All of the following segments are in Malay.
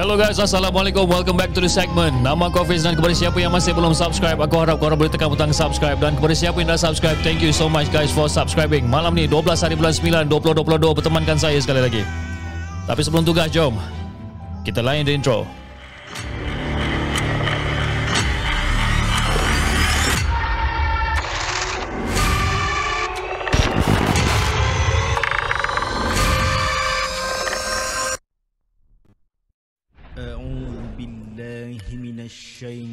Hello guys, Assalamualaikum. Welcome back to the segment. Nama aku Hafiz dan kepada siapa yang masih belum subscribe, aku harap korang boleh tekan butang subscribe. Dan kepada siapa yang dah subscribe, thank you so much guys for subscribing. Malam ni 12 hari bulan 9, 2022 bertemankan saya sekali lagi. Tapi sebelum tu guys, jom. Kita lain the intro.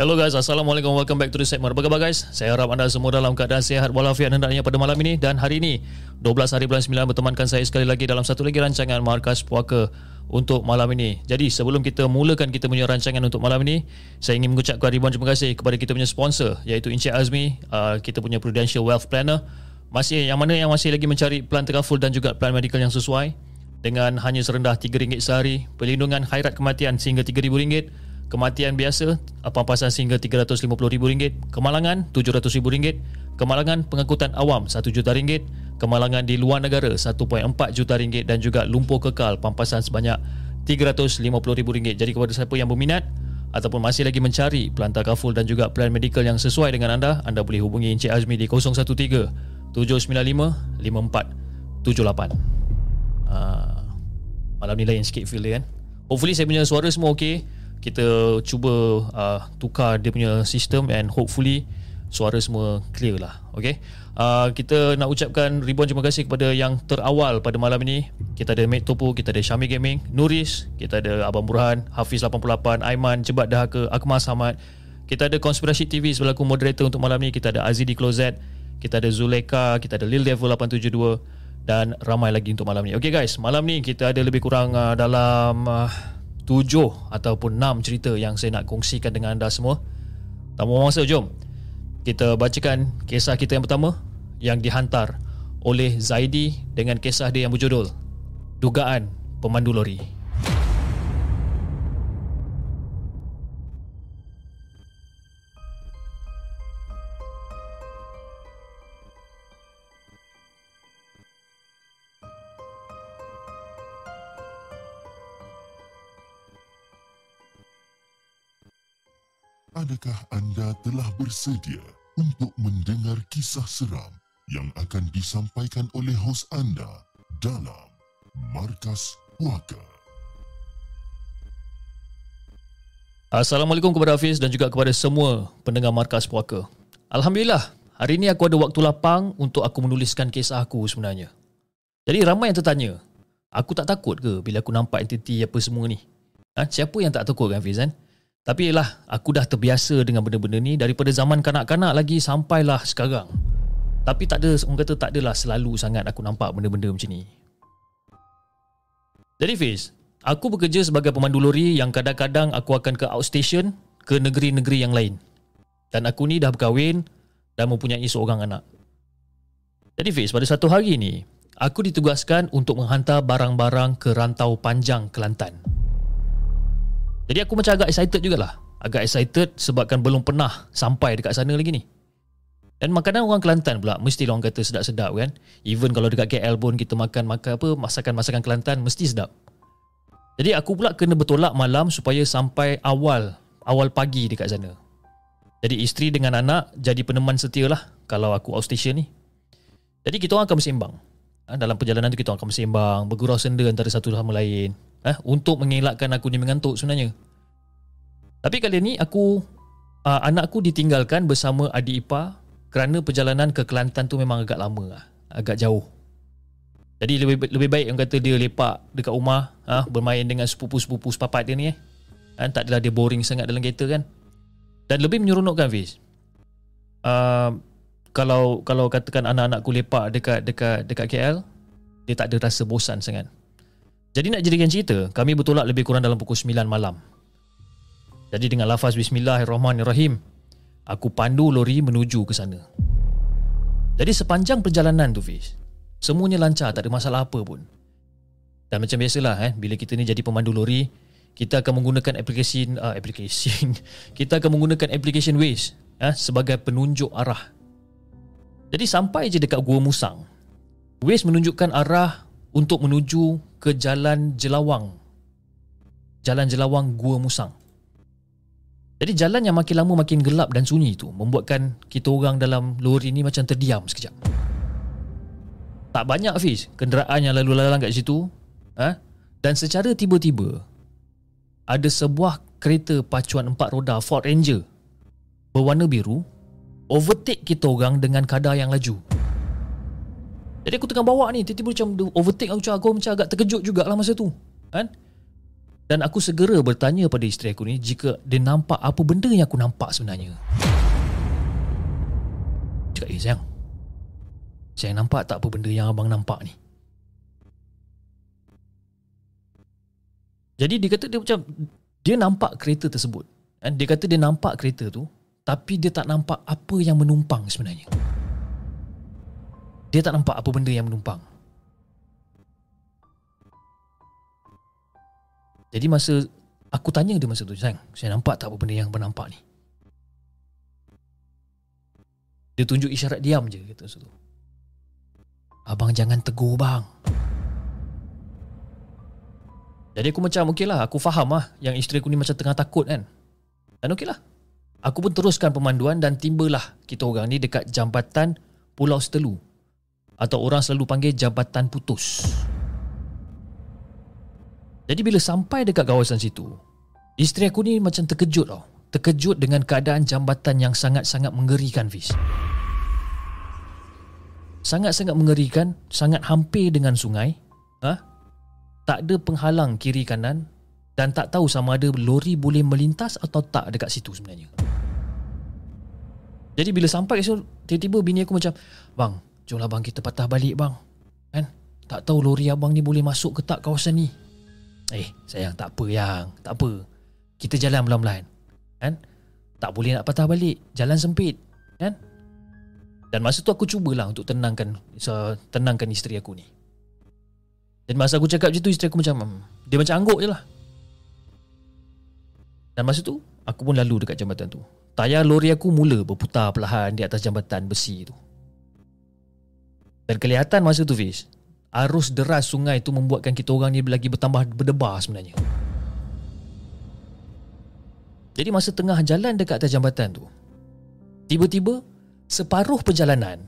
Hello guys, Assalamualaikum. Welcome back to the segment. Apa khabar guys? Saya harap anda semua dalam keadaan sihat walafiat hendaknya pada malam ini dan hari ini 12 hari bulan 9 bertemankan saya sekali lagi dalam satu lagi rancangan Markas Puaka untuk malam ini. Jadi sebelum kita mulakan kita punya rancangan untuk malam ini, saya ingin mengucapkan ribuan terima kasih kepada kita punya sponsor iaitu Encik Azmi, uh, kita punya Prudential Wealth Planner. Masih yang mana yang masih lagi mencari plan terkaful dan juga plan medical yang sesuai dengan hanya serendah RM3 sehari, perlindungan khairat kematian sehingga RM3,000 kematian biasa pampasan sehingga RM350,000, kemalangan RM700,000, kemalangan pengangkutan awam RM1 juta kemalangan di luar negara RM1.4 juta dan juga lumpuh kekal pampasan sebanyak RM350,000. Jadi kepada siapa yang berminat ataupun masih lagi mencari plan takaful dan juga plan medical yang sesuai dengan anda, anda boleh hubungi Encik Azmi di 013 795 5478. Uh, malam ni lain sikit feel dia kan. Hopefully saya punya suara semua okey kita cuba uh, tukar dia punya sistem and hopefully suara semua clear lah. Okay? Uh, kita nak ucapkan ribuan terima kasih kepada yang terawal pada malam ini. Kita ada Mate Topo kita ada Syami Gaming Nuris kita ada Abang Burhan Hafiz 88 Aiman Jebat Dahaka Akmal Samad. Kita ada Konspirasi TV sebelaku moderator untuk malam ni kita ada Azidi Closet. Kita ada Zuleka kita ada Lil Devil 872 dan ramai lagi untuk malam ni okay guys. Malam ni kita ada lebih kurang uh, dalam uh, tujuh ataupun enam cerita yang saya nak kongsikan dengan anda semua. Tanpa masa, jom. Kita bacakan kisah kita yang pertama yang dihantar oleh Zaidi dengan kisah dia yang berjudul Dugaan Pemandu Lori. Adakah anda telah bersedia untuk mendengar kisah seram yang akan disampaikan oleh hos anda dalam Markas Puaka? Assalamualaikum kepada Hafiz dan juga kepada semua pendengar Markas Puaka. Alhamdulillah, hari ini aku ada waktu lapang untuk aku menuliskan kisah aku sebenarnya. Jadi ramai yang tertanya, aku tak takut ke bila aku nampak entiti apa semua ni? Ha? Siapa yang tak takut kan Hafiz kan? Tapi lah, aku dah terbiasa dengan benda-benda ni daripada zaman kanak-kanak lagi sampailah sekarang. Tapi tak ada, orang kata tak adalah selalu sangat aku nampak benda-benda macam ni. Jadi Fiz, aku bekerja sebagai pemandu lori yang kadang-kadang aku akan ke outstation ke negeri-negeri yang lain. Dan aku ni dah berkahwin dan mempunyai seorang anak. Jadi Fiz, pada satu hari ni, aku ditugaskan untuk menghantar barang-barang ke rantau panjang Kelantan. Jadi aku macam agak excited jugalah. Agak excited sebabkan belum pernah sampai dekat sana lagi ni. Dan makanan orang Kelantan pula mesti orang kata sedap-sedap kan. Even kalau dekat KL pun kita makan makan apa masakan-masakan Kelantan mesti sedap. Jadi aku pula kena bertolak malam supaya sampai awal awal pagi dekat sana. Jadi isteri dengan anak jadi peneman setia lah kalau aku outstation ni. Jadi kita orang akan bersembang. Ha, dalam perjalanan tu kita akan bersembang, bergurau senda antara satu sama lain. Ha, untuk mengelakkan aku ni mengantuk sebenarnya. Tapi kali ni aku, uh, anak aku ditinggalkan bersama adik ipar kerana perjalanan ke Kelantan tu memang agak lama lah. Agak jauh. Jadi lebih lebih baik yang kata dia lepak dekat rumah, ha, bermain dengan sepupu-sepupu sepapat dia ni eh. Ha, tak adalah dia boring sangat dalam kereta kan. Dan lebih menyeronokkan Fiz uh, Kalau kalau katakan anak-anakku lepak dekat dekat dekat KL Dia tak ada rasa bosan sangat. Jadi nak jadikan cerita Kami bertolak lebih kurang dalam pukul 9 malam. Jadi dengan lafaz Bismillahirrahmanirrahim Aku pandu lori menuju ke sana. Jadi sepanjang perjalanan tu Fiz Semuanya lancar tak ada masalah apa pun. Dan macam biasalah eh Bila kita ni jadi pemandu lori kita akan menggunakan aplikasi uh, aplikasi kita akan menggunakan application Waze uh, sebagai penunjuk arah. Jadi sampai je dekat Gua Musang. Waze menunjukkan arah untuk menuju ke Jalan Jelawang. Jalan Jelawang Gua Musang. Jadi jalan yang makin lama makin gelap dan sunyi itu membuatkan kita orang dalam lori ni macam terdiam sekejap. Tak banyak Fiz kenderaan yang lalu lalang kat situ. Ha? Dan secara tiba-tiba ada sebuah kereta pacuan empat roda Ford Ranger berwarna biru overtake kita orang dengan kadar yang laju. Jadi aku tengah bawa ni tiba-tiba macam overtake aku aku macam agak terkejut jugalah masa tu. Kan? Dan aku segera bertanya pada isteri aku ni jika dia nampak apa benda yang aku nampak sebenarnya. Cakap, eh sayang. Saya nampak tak apa benda yang abang nampak ni? Jadi dia kata dia macam dia nampak kereta tersebut. Dan dia kata dia nampak kereta tu tapi dia tak nampak apa yang menumpang sebenarnya. Dia tak nampak apa benda yang menumpang. Jadi masa aku tanya dia masa tu, sayang, saya nampak tak apa benda yang bernampak ni? Dia tunjuk isyarat diam je kata masa tu. Abang jangan tegur bang. Jadi aku macam okey lah Aku faham lah Yang isteri aku ni macam tengah takut kan Dan okey lah Aku pun teruskan pemanduan Dan timbalah kita orang ni Dekat jambatan Pulau Setelu. Atau orang selalu panggil Jambatan Putus. Jadi bila sampai dekat kawasan situ Isteri aku ni macam terkejut tau. Terkejut dengan keadaan jambatan yang sangat-sangat mengerikan Fiz. Sangat-sangat mengerikan Sangat hampir dengan sungai. Ha? tak ada penghalang kiri kanan dan tak tahu sama ada lori boleh melintas atau tak dekat situ sebenarnya. Jadi bila sampai so, tiba-tiba bini aku macam, "Bang, jomlah bang kita patah balik bang." Kan? Tak tahu lori abang ni boleh masuk ke tak kawasan ni. Eh, sayang tak apa yang, tak apa. Kita jalan pelan-pelan. Kan? Tak boleh nak patah balik, jalan sempit, kan? Dan masa tu aku cubalah untuk tenangkan tenangkan isteri aku ni. Dan masa aku cakap macam tu Isteri aku macam hmm, Dia macam angguk je lah Dan masa tu Aku pun lalu dekat jambatan tu Tayar lori aku mula berputar perlahan Di atas jambatan besi tu Dan kelihatan masa tu Fiz Arus deras sungai tu Membuatkan kita orang ni Lagi bertambah berdebar sebenarnya Jadi masa tengah jalan Dekat atas jambatan tu Tiba-tiba Separuh perjalanan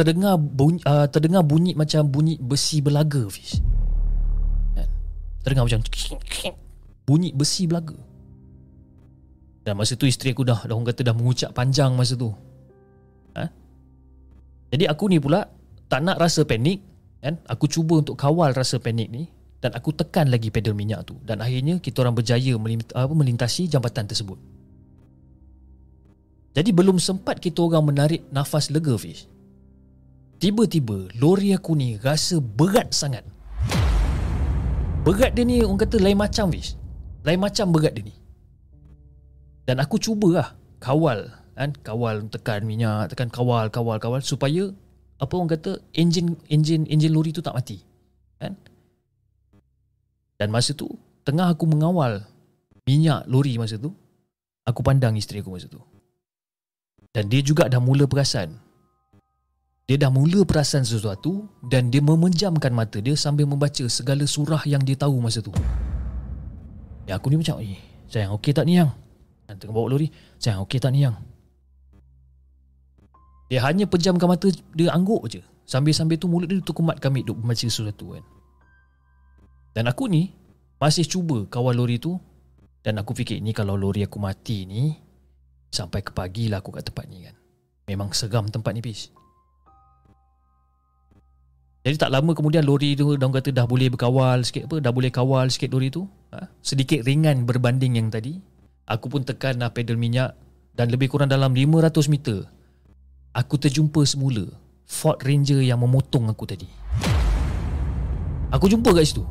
terdengar bunyi, uh, terdengar bunyi macam bunyi besi belaga fish. Kan? Terdengar macam bunyi besi belaga. Dan masa tu isteri aku dah dah orang kata dah mengucap panjang masa tu. Ha? Jadi aku ni pula tak nak rasa panik kan? Aku cuba untuk kawal rasa panik ni dan aku tekan lagi pedal minyak tu dan akhirnya kita orang berjaya melintasi jambatan tersebut. Jadi belum sempat kita orang menarik nafas lega fish. Tiba-tiba lori aku ni rasa berat sangat Berat dia ni orang kata lain macam Fish Lain macam berat dia ni Dan aku cubalah kawal kan kawal tekan minyak tekan kawal kawal kawal supaya apa orang kata enjin enjin enjin lori tu tak mati kan dan masa tu tengah aku mengawal minyak lori masa tu aku pandang isteri aku masa tu dan dia juga dah mula perasan dia dah mula perasan sesuatu dan dia memejamkan mata dia sambil membaca segala surah yang dia tahu masa tu. Ya aku ni macam, eh, sayang okey tak ni yang? Dan tengah bawa lori. Saya okey tak ni yang? Dia hanya pejamkan mata Dia angguk je. Sambil-sambil tu mulut dia tu kumat kami Duk membaca sesuatu kan? Dan aku ni Masih cuba kawal lori tu. Dan aku fikir ni kalau lori aku mati ni Sampai ke pagi lah aku kat tempat ni kan? Memang seram tempat ni bis jadi tak lama kemudian lori tu Diorang kata dah boleh berkawal sikit apa Dah boleh kawal sikit lori tu. Ha? Sedikit ringan berbanding yang tadi Aku pun tekan lah pedal minyak Dan lebih kurang dalam 500 meter Aku terjumpa semula Ford Ranger yang memotong aku tadi Aku jumpa kat situ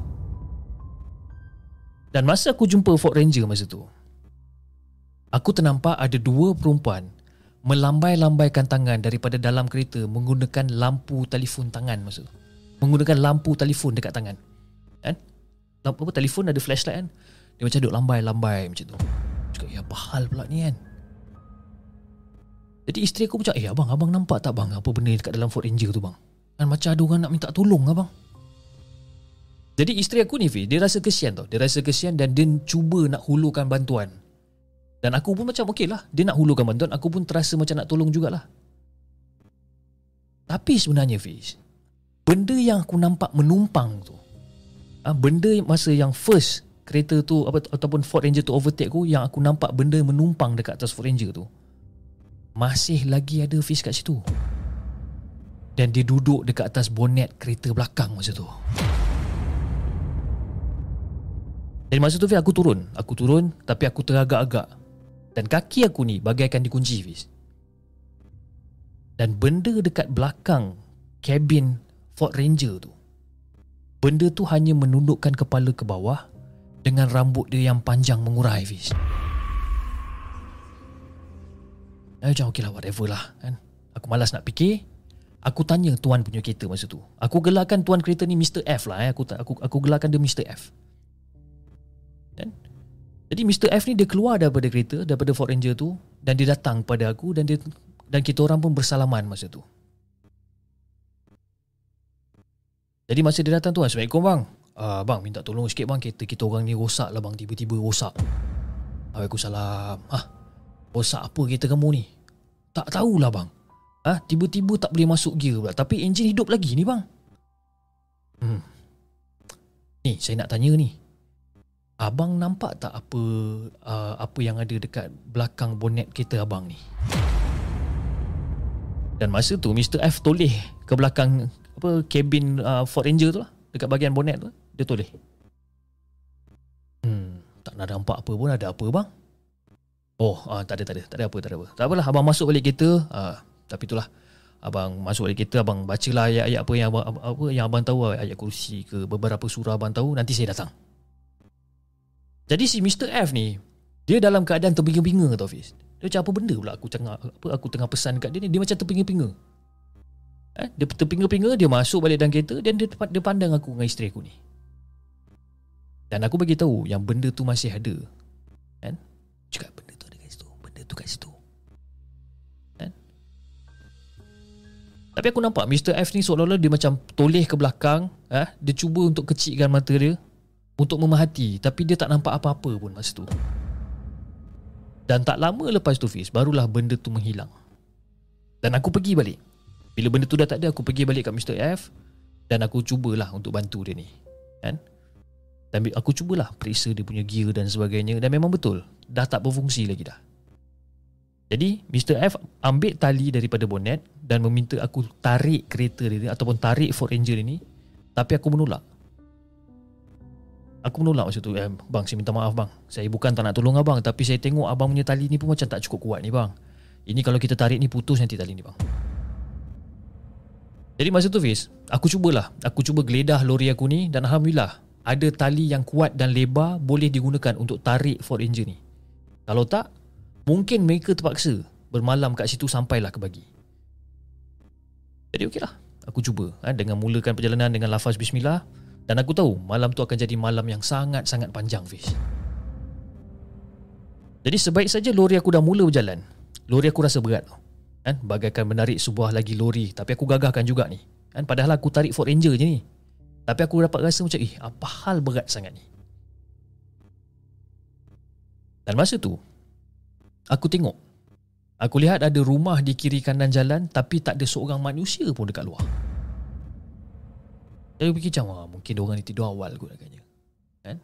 Dan masa aku jumpa Ford Ranger masa tu Aku ternampak ada dua perempuan Melambai-lambaikan tangan daripada dalam kereta Menggunakan lampu telefon tangan masa tu menggunakan lampu telefon dekat tangan. Kan? Lampu apa telefon ada flashlight kan? Dia macam duduk lambai-lambai macam tu. Cakap, ya apa hal pula ni kan? Jadi isteri aku macam, eh abang, abang nampak tak bang apa benda dekat dalam Ford Ranger tu bang? Kan macam ada orang nak minta tolong abang. Jadi isteri aku ni Fi, dia rasa kesian tau. Dia rasa kesian dan dia cuba nak hulurkan bantuan. Dan aku pun macam okey lah. Dia nak hulurkan bantuan, aku pun terasa macam nak tolong jugalah. Tapi sebenarnya Fiz, benda yang aku nampak menumpang tu ah benda masa yang first kereta tu apa ataupun Ford Ranger tu overtake aku yang aku nampak benda menumpang dekat atas Ford Ranger tu. Masih lagi ada fish kat situ. Dan dia duduk dekat atas bonet kereta belakang masa tu. Jadi masa tu Fiz aku turun. Aku turun Tapi aku teragak-agak. Dan kaki aku ni Bagaikan dikunci Fiz Dan benda dekat belakang Cabin Ford Ranger tu Benda tu hanya menundukkan kepala ke bawah Dengan rambut dia yang panjang mengurai Fiz Eh macam okey lah whatever lah kan Aku malas nak fikir Aku tanya tuan punya kereta masa tu Aku gelarkan tuan kereta ni Mr. F lah eh. aku, aku, aku gelarkan dia Mr. F Dan Jadi Mr. F ni dia keluar daripada kereta Daripada Ford Ranger tu Dan dia datang pada aku Dan dia dan kita orang pun bersalaman masa tu Jadi masa dia datang tu Assalamualaikum bang uh, Bang minta tolong sikit bang. Kereta kita orang ni rosak lah bang. Tiba-tiba rosak. Waalaikumsalam. Ah, Rosak apa kereta kamu ni? Tak tahulah bang. Ah, Tiba-tiba tak boleh masuk gear pula. Tapi enjin hidup lagi ni bang. Hmm. Ni saya nak tanya ni. Abang nampak tak apa uh, apa yang ada dekat belakang bonet kereta abang ni? Dan masa tu Mr. F toleh ke belakang apa cabin uh, Ford Ranger tu lah dekat bahagian bonnet tu dia tulis hmm tak ada nampak apa pun ada apa bang? Oh uh, tak ada tak ada. Tak ada apa tak ada apa. Tak apalah abang masuk balik kereta uh, tapi itulah. Abang masuk balik kereta abang bacalah ayat-ayat apa yang abang, apa yang abang tahu ayat kursi ke beberapa surah abang tahu nanti saya datang. Jadi si Mr F ni dia dalam keadaan terbinga-binga tau Fiz dia macam apa benda pula aku tengah apa aku tengah pesan kat dia ni? Dia macam terbinga-binga. Eh, dia terpinga-pinga dia masuk balik dalam kereta dan dia, dia pandang aku dengan isteri aku ni. Dan aku bagi tahu yang benda tu masih ada. Kan? Cakap benda tu ada kat situ, benda tu kat situ. Kan? Tapi aku nampak Mr. F ni seolah-olah dia macam toleh ke belakang, eh? dia cuba untuk kecikkan mata dia untuk memahati tapi dia tak nampak apa-apa pun masa tu. Dan tak lama lepas tu Fiz, barulah benda tu menghilang. Dan aku pergi balik. Bila benda tu dah tak ada Aku pergi balik kat Mr. F Dan aku cubalah untuk bantu dia ni Kan Dan aku cubalah periksa dia punya gear dan sebagainya. Dan memang betul Dah tak berfungsi lagi dah. Jadi Mr. F ambil tali daripada bonet Dan meminta aku tarik kereta dia Ataupun tarik Ford Ranger ni Tapi aku menolak. Aku menolak masa tu. Eh, Bang saya minta maaf bang. Saya bukan tak nak tolong abang Tapi saya tengok abang punya tali ni pun macam tak cukup kuat ni bang. Ini kalau kita tarik ni putus nanti tali ni bang. Jadi masa tu Fiz Aku cubalah. Aku cuba geledah lori aku ni Dan Alhamdulillah Ada tali yang kuat dan lebar Boleh digunakan untuk tarik Ford Ranger ni. Kalau tak Mungkin mereka terpaksa Bermalam kat situ sampailah ke bagi Jadi okeylah. Aku cuba ha, Dengan mulakan perjalanan dengan lafaz bismillah. Dan aku tahu Malam tu akan jadi malam yang sangat-sangat panjang Fiz Jadi sebaik saja lori aku dah mula berjalan. Lori aku rasa berat kan? Bagaikan menarik sebuah lagi lori. Tapi aku gagahkan juga ni. Kan? Padahal aku tarik Ford Ranger je ni tapi aku dapat rasa macam eh apa hal berat sangat ni? Dan masa tu Aku tengok Aku lihat ada rumah di kiri kanan jalan Tapi tak ada seorang manusia pun dekat luar. Saya fikir macam ah, Mungkin orang ni tidur awal kot agaknya. Kan?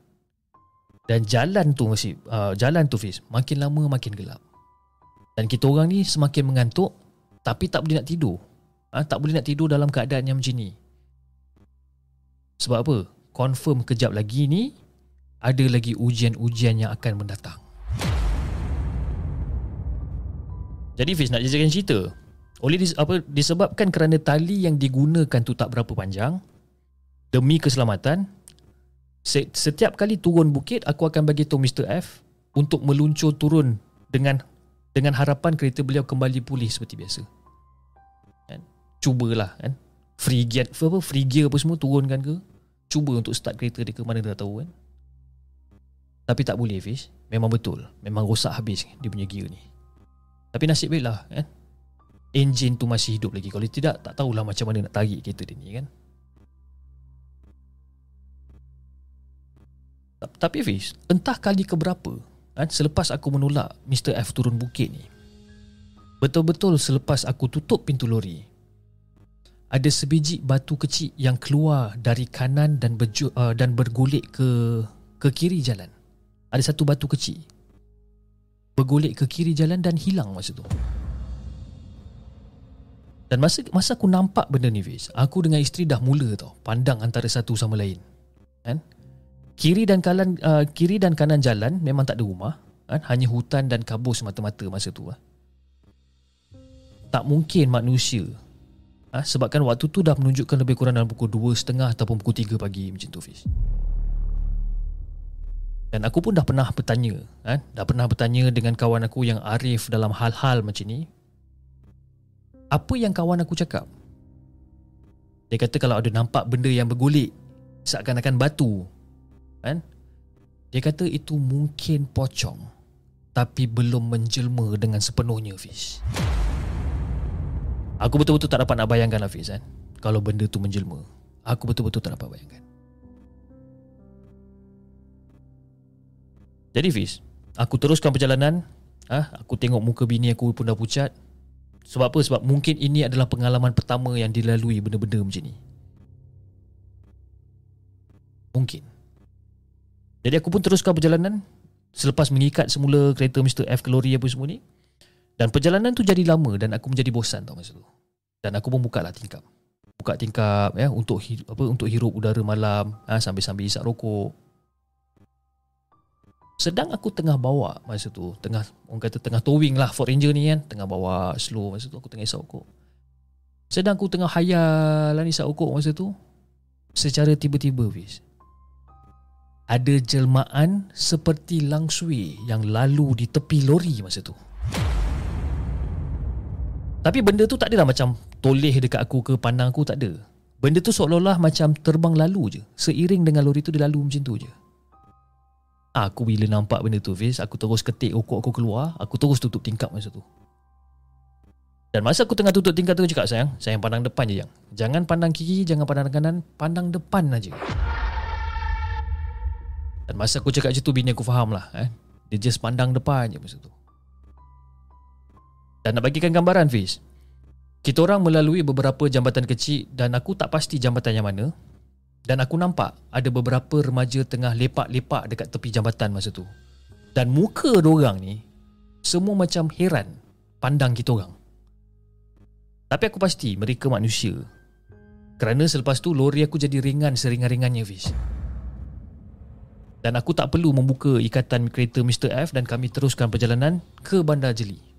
Dan jalan tu masih uh, Jalan tu Fiz Makin lama makin gelap. Dan kita orang ni semakin mengantuk Tapi tak boleh nak tidur. Ha? Tak boleh nak tidur dalam keadaan yang macam ni Sebab apa? Confirm kejap lagi ni Ada lagi ujian-ujian yang akan mendatang Jadi Fiz nak jadikan cerita oleh dis, apa disebabkan kerana tali yang digunakan tu tak berapa panjang demi keselamatan setiap kali turun bukit aku akan bagi tahu Mr F untuk meluncur turun dengan dengan harapan kereta beliau kembali pulih seperti biasa. Kan? Cubalah kan. Free gear apa free gear apa semua turunkan ke? Cuba untuk start kereta dia ke mana dah tahu kan. Tapi tak boleh Fish. Memang betul. Memang rosak habis dia punya gear ni. Tapi nasib baiklah kan. Enjin tu masih hidup lagi. Kalau tidak tak tahulah macam mana nak tarik kereta dia ni kan. Tapi Fiz, entah kali keberapa kan, selepas aku menolak Mr. F turun bukit ni. Betul-betul selepas aku tutup pintu lori, ada sebiji batu kecil yang keluar dari kanan dan berju, uh, dan bergolek ke ke kiri jalan. Ada satu batu kecil bergolek ke kiri jalan dan hilang masa tu. Dan masa masa aku nampak benda ni Fiz, aku dengan isteri dah mula tau pandang antara satu sama lain. Kan? Kiri dan kanan uh, kiri dan kanan jalan memang tak ada rumah, kan? Hanya hutan dan kabus semata-mata masa tu ah. Tak mungkin manusia ha? Sebabkan waktu tu dah menunjukkan lebih kurang dalam pukul 2.30 Ataupun pukul 3 pagi macam tu Fiz dan aku pun dah pernah bertanya kan? Dah pernah bertanya dengan kawan aku yang arif dalam hal-hal macam ni Apa yang kawan aku cakap? Dia kata kalau ada nampak benda yang bergulik Seakan-akan batu kan? Dia kata itu mungkin pocong Tapi belum menjelma dengan sepenuhnya Fiz Aku betul-betul tak dapat nak bayangkan Hafiz kan? Kalau benda tu menjelma Aku betul-betul tak dapat bayangkan Jadi Fiz Aku teruskan perjalanan ah, Aku tengok muka bini aku pun dah pucat Sebab apa? Sebab mungkin ini adalah pengalaman pertama yang dilalui benda-benda macam ni Mungkin Jadi aku pun teruskan perjalanan Selepas mengikat semula kereta Mr. F ke lori apa semua ni Dan perjalanan tu jadi lama dan aku menjadi bosan tau masa tu. Dan aku pun buka lah tingkap. Buka tingkap ya untuk apa untuk hirup udara malam ha, sambil-sambil isap rokok. Sedang aku tengah bawa masa tu. Tengah Orang kata tengah towing lah Ford Ranger ni kan. Tengah bawa slow Masa tu aku tengah isap ukur Sedang aku tengah hayal lah Isap ukur masa tu Secara tiba-tiba Fiz. Ada jelmaan Seperti langsui Yang lalu di tepi lori masa tu Tapi benda tu tak adalah macam Toleh dekat aku ke pandang aku tak ada. Benda tu seolah-olah macam terbang lalu je. Seiring dengan lori tu dia lalu macam tu je. Aku bila nampak benda tu Fiz Aku terus ketik rokok aku keluar Aku terus tutup tingkap masa tu. Dan masa aku tengah tutup tingkap tu Aku cakap sayang Sayang pandang depan je yang. Jangan pandang kiri Jangan pandang kanan Pandang depan aja. Dan masa aku cakap macam tu Bini aku faham lah eh. Dia just pandang depan je masa tu Dan nak bagikan gambaran Fiz Kita orang melalui beberapa jambatan kecil Dan aku tak pasti jambatan yang mana dan aku nampak ada beberapa remaja tengah lepak-lepak dekat tepi jambatan masa tu. Dan muka orang ni semua macam heran pandang kita orang. Tapi aku pasti mereka manusia. Kerana selepas tu lori aku jadi ringan seringan-ringannya Fiz. Dan aku tak perlu membuka ikatan kereta Mr. F dan kami teruskan perjalanan ke Bandar Jeli.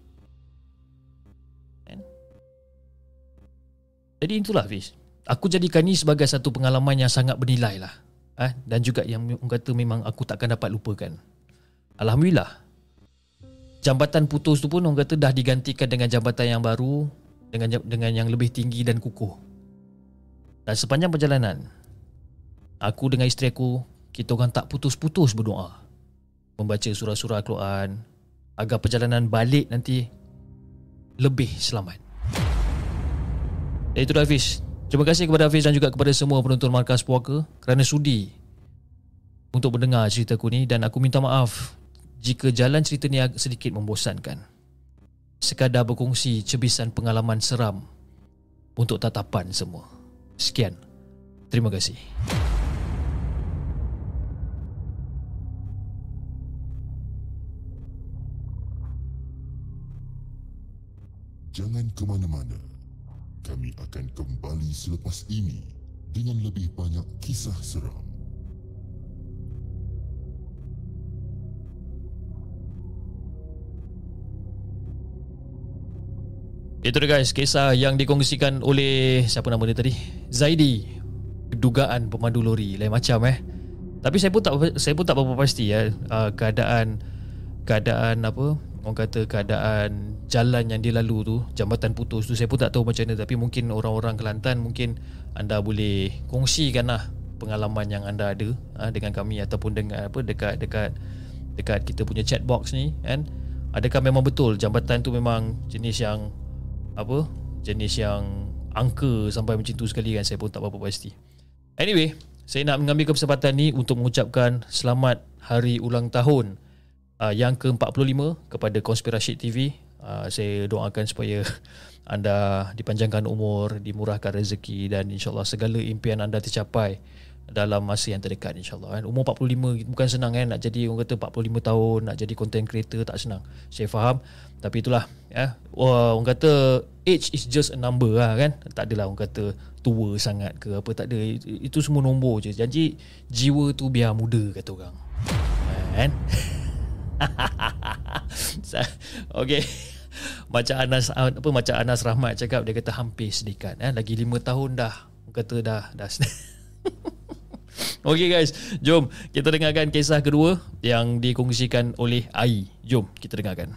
Jadi itulah Fiz. Aku jadikan ni sebagai satu pengalaman yang sangat bernilai lah. Eh? dan juga yang kata memang aku takkan dapat lupakan. Alhamdulillah. Jambatan putus tu pun orang kata dah digantikan dengan jambatan yang baru dengan dengan yang lebih tinggi dan kukuh. Dan sepanjang perjalanan aku dengan isteri aku kita orang tak putus-putus berdoa. Membaca surah-surah Al-Quran agar perjalanan balik nanti lebih selamat. Itu dah Hafiz Terima kasih kepada Hafiz dan juga kepada semua penonton Markas Puaka kerana sudi untuk mendengar cerita aku ni dan aku minta maaf jika jalan cerita ni sedikit membosankan. Sekadar berkongsi cebisan pengalaman seram untuk tatapan semua. Sekian. Terima kasih. Jangan ke mana-mana. Kami akan kembali selepas ini dengan lebih banyak kisah seram. Itu dia guys, kisah yang dikongsikan oleh siapa nama dia tadi? Zaidi. Dugaan pemandu lori lain macam eh. Tapi saya pun tak saya pun tak berapa pasti ya uh, keadaan keadaan apa orang kata keadaan jalan yang dia lalu tu jambatan putus tu saya pun tak tahu macam mana. Tapi mungkin orang-orang Kelantan mungkin anda boleh kongsikan lah pengalaman yang anda ada ha, dengan kami ataupun dengan apa dekat dekat dekat kita punya chat box ni kan? Adakah memang betul jambatan tu memang jenis yang apa jenis yang angka sampai macam tu sekali kan? Saya pun tak berapa pasti. Anyway saya nak mengambil kesempatan ni untuk mengucapkan selamat hari ulang tahun uh, yang ke-45 kepada Konspirasi TV uh, saya doakan supaya anda dipanjangkan umur dimurahkan rezeki dan insyaallah segala impian anda tercapai dalam masa yang terdekat insyaallah kan. Umur 45 bukan senang kan nak jadi orang kata 45 tahun nak jadi content creator tak senang. Saya faham tapi itulah ya. Orang kata age is just a number lah kan. Tak adalah orang kata tua sangat ke apa tak ada. Itu semua nombor je. Janji jiwa tu biar muda kata orang. Kan? Okay macam Anas apa macam Anas Rahmat cakap dia kata hampir sedikit eh lagi 5 tahun dah kata dah dah Okay guys, jom kita dengarkan kisah kedua yang dikongsikan oleh Ai. Jom kita dengarkan.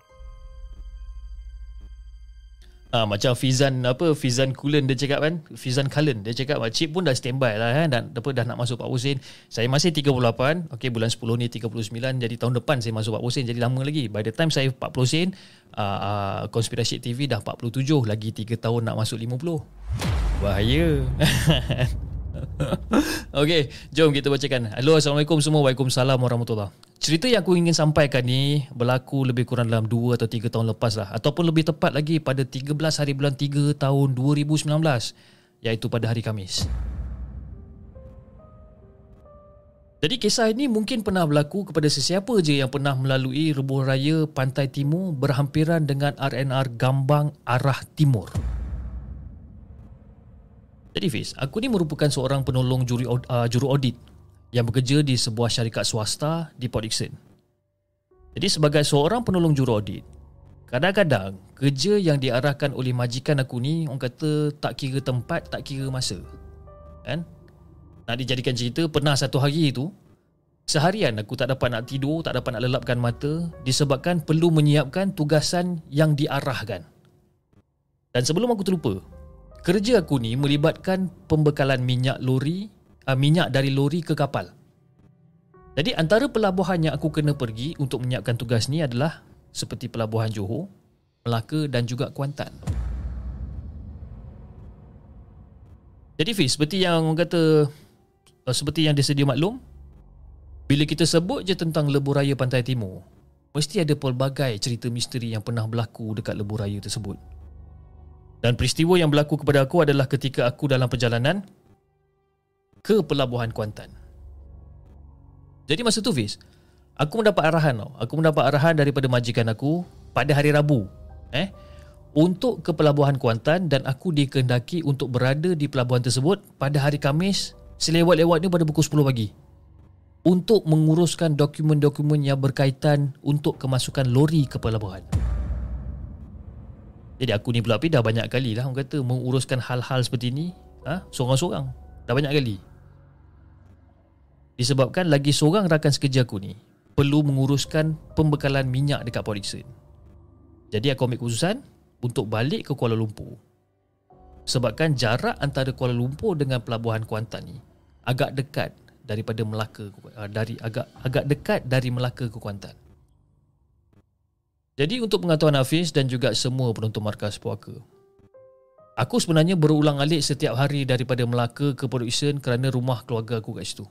Ah macam Fizan apa Fizan Kulen dia cakap kan Fizan Kalen dia cakap cip pun dah standby lah kan dan apa dah nak masuk Pak Husin. Saya masih 38 okey bulan 10 ni 39 jadi tahun depan saya masuk Pak Husin jadi lama lagi. By the time saya 40 sen uh, uh, konspirasi TV dah 47 lagi 3 tahun nak masuk 50 bahaya Okey, jom kita bacakan. Halo, Assalamualaikum semua. Waalaikumsalam warahmatullahi Cerita yang aku ingin sampaikan ni berlaku lebih kurang dalam 2 atau 3 tahun lepas lah. Ataupun lebih tepat lagi pada 13 hari bulan 3 tahun 2019. Iaitu pada hari Kamis. Jadi kisah ini mungkin pernah berlaku kepada sesiapa je yang pernah melalui rebuh raya Pantai Timur berhampiran dengan RNR Gambang arah Timur. Jadi Fiz, aku ni merupakan seorang penolong juri uh, juru audit yang bekerja di sebuah syarikat swasta di Port Dickson. Jadi sebagai seorang penolong juru audit, kadang-kadang kerja yang diarahkan oleh majikan aku ni orang kata tak kira tempat, tak kira masa. Kan? Nak dijadikan cerita, pernah satu hari itu, seharian aku tak dapat nak tidur, tak dapat nak lelapkan mata disebabkan perlu menyiapkan tugasan yang diarahkan. Dan sebelum aku terlupa, Kerja aku ni melibatkan pembekalan minyak lori, uh, minyak dari lori ke kapal. Jadi antara pelabuhan yang aku kena pergi untuk menyiapkan tugas ni adalah seperti pelabuhan Johor, Melaka dan juga Kuantan. Jadi Fiz, seperti yang orang kata uh, seperti yang disedia maklum, bila kita sebut je tentang lebuh raya Pantai Timur, mesti ada pelbagai cerita misteri yang pernah berlaku dekat lebuh raya tersebut. Dan peristiwa yang berlaku kepada aku adalah ketika aku dalam perjalanan ke pelabuhan Kuantan. Jadi masa tu Fiz, aku mendapat arahan tau. Aku mendapat arahan daripada majikan aku pada hari Rabu. Eh, untuk ke pelabuhan Kuantan dan aku dikehendaki untuk berada di pelabuhan tersebut pada hari Kamis selewat-lewatnya pada pukul 10 pagi untuk menguruskan dokumen-dokumen yang berkaitan untuk kemasukan lori ke pelabuhan. Jadi aku ni pula tapi dah banyak kali lah orang kata menguruskan hal-hal seperti ni ha? Seorang-seorang Dah banyak kali Disebabkan lagi seorang rakan sekerja aku ni Perlu menguruskan pembekalan minyak dekat Port Dixon Jadi aku ambil keputusan untuk balik ke Kuala Lumpur. Sebabkan jarak antara Kuala Lumpur dengan pelabuhan Kuantan ni agak dekat daripada Melaka uh, dari agak agak dekat dari Melaka ke Kuantan. Jadi untuk pengetahuan Hafiz dan juga semua penonton markas puaka. Aku sebenarnya berulang alik setiap hari daripada Melaka ke Port Dickson kerana rumah keluarga aku kat situ.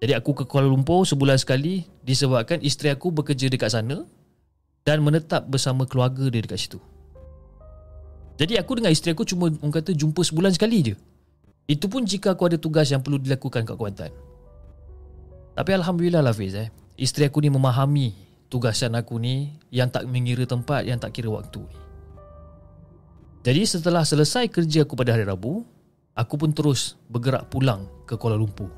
Jadi aku ke Kuala Lumpur sebulan sekali disebabkan isteri aku bekerja dekat sana dan menetap bersama keluarga dia dekat situ. Jadi aku dengan isteri aku cuma orang kata jumpa sebulan sekali je. Itu pun jika aku ada tugas yang perlu dilakukan kat Kuantan. Tapi Alhamdulillah lah Fiz eh. Isteri aku ni memahami tugasan aku ni yang tak mengira tempat, yang tak kira waktu ni. Jadi setelah selesai kerja aku pada hari Rabu, aku pun terus bergerak pulang ke Kuala Lumpur.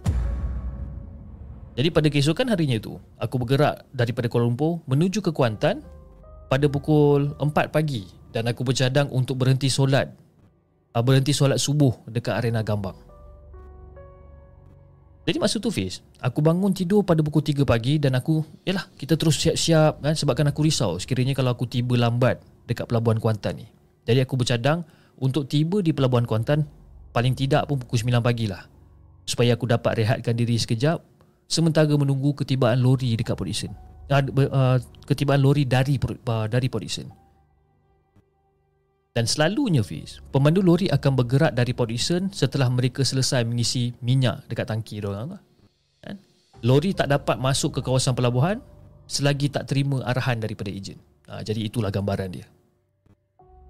Jadi pada keesokan harinya itu, aku bergerak daripada Kuala Lumpur menuju ke Kuantan pada pukul 4 pagi dan aku bercadang untuk berhenti solat uh, berhenti solat subuh dekat arena Gambang. Jadi masa tu Fiz, aku bangun tidur pada pukul 3 pagi dan aku, yalah kita terus siap-siap kan sebabkan aku risau sekiranya kalau aku tiba lambat dekat pelabuhan Kuantan ni. Jadi aku bercadang untuk tiba di pelabuhan Kuantan paling tidak pun pukul 9 pagi lah. Supaya aku dapat rehatkan diri sekejap sementara menunggu ketibaan lori dekat Port Dickson. Uh, ketibaan lori dari uh, dari Port Dickson. Dan selalunya Fiz, pemandu lori akan bergerak dari Port setelah mereka selesai mengisi minyak dekat tangki diorang. Kan? Lori tak dapat masuk ke kawasan pelabuhan selagi tak terima arahan daripada ejen. Ha, jadi itulah gambaran dia.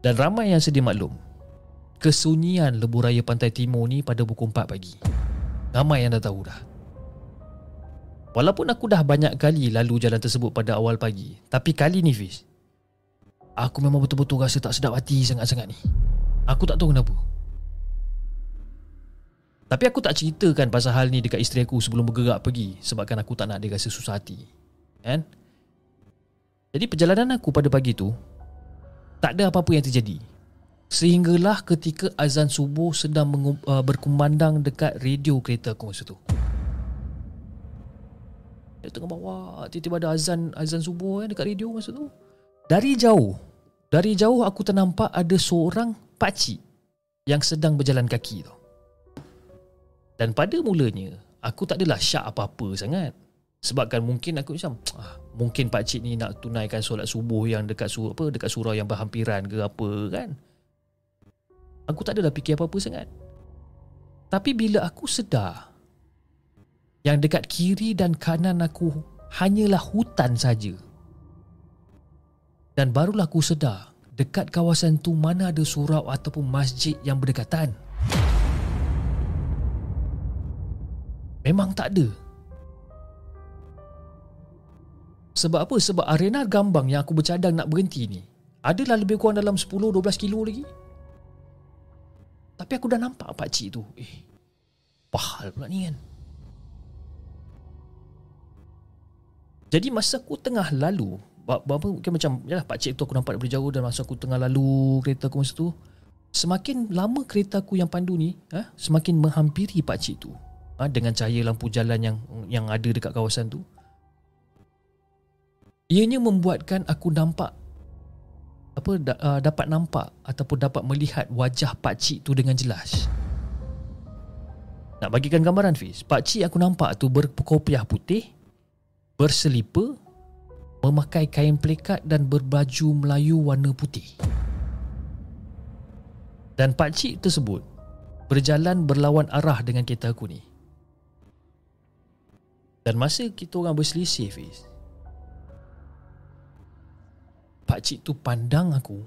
Dan ramai yang sedia maklum, kesunyian lebuh raya pantai timur ni pada pukul 4 pagi. Ramai yang dah tahu dah. Walaupun aku dah banyak kali lalu jalan tersebut pada awal pagi Tapi kali ni Fiz Aku memang betul-betul rasa tak sedap hati sangat-sangat ni. Aku tak tahu kenapa. Tapi aku tak ceritakan pasal hal ni dekat isteri aku sebelum bergerak pergi Sebabkan aku tak nak dia rasa susah hati Kan? Jadi perjalanan aku pada pagi tu Tak ada apa-apa yang terjadi. Sehinggalah ketika azan subuh sedang uh, berkumandang dekat radio kereta aku masa tu. Dia tengah bawa Tiba-tiba ada azan Azan subuh eh, Dekat radio masa tu Dari jauh Dari jauh aku ternampak Ada seorang pakcik Yang sedang berjalan kaki tu. Dan pada mulanya Aku tak adalah syak apa-apa sangat. Sebabkan mungkin aku macam ah, Mungkin pakcik ni nak tunaikan solat subuh Yang dekat surau apa Dekat surau yang berhampiran ke apa kan. Aku tak adalah fikir apa-apa sangat. Tapi bila aku sedar yang dekat kiri dan kanan aku hanyalah hutan saja. Dan barulah aku sedar dekat kawasan tu mana ada surau ataupun masjid yang berdekatan. Memang tak ada. Sebab apa? Sebab arena gambang yang aku bercadang nak berhenti ni adalah lebih kurang dalam 10-12 kilo lagi. Tapi aku dah nampak pakcik tu. Eh, pahal pula ni kan. Jadi masa aku tengah lalu Bapa mungkin macam Yalah pakcik tu aku nampak dari jauh Dan masa aku tengah lalu Kereta aku masa tu Semakin lama kereta aku yang pandu ni ha, Semakin menghampiri pakcik tu ha, Dengan cahaya lampu jalan yang Yang ada dekat kawasan tu Ianya membuatkan aku nampak apa da, uh, dapat nampak ataupun dapat melihat wajah pak cik tu dengan jelas. Nak bagikan gambaran Fiz, pak cik aku nampak tu berkopiah putih, berselipar, memakai kain pelikat dan berbaju Melayu warna putih. Dan pak cik tersebut berjalan berlawan arah dengan kereta aku ni. Dan masa kita orang berselisih, Fiz, pak cik tu pandang aku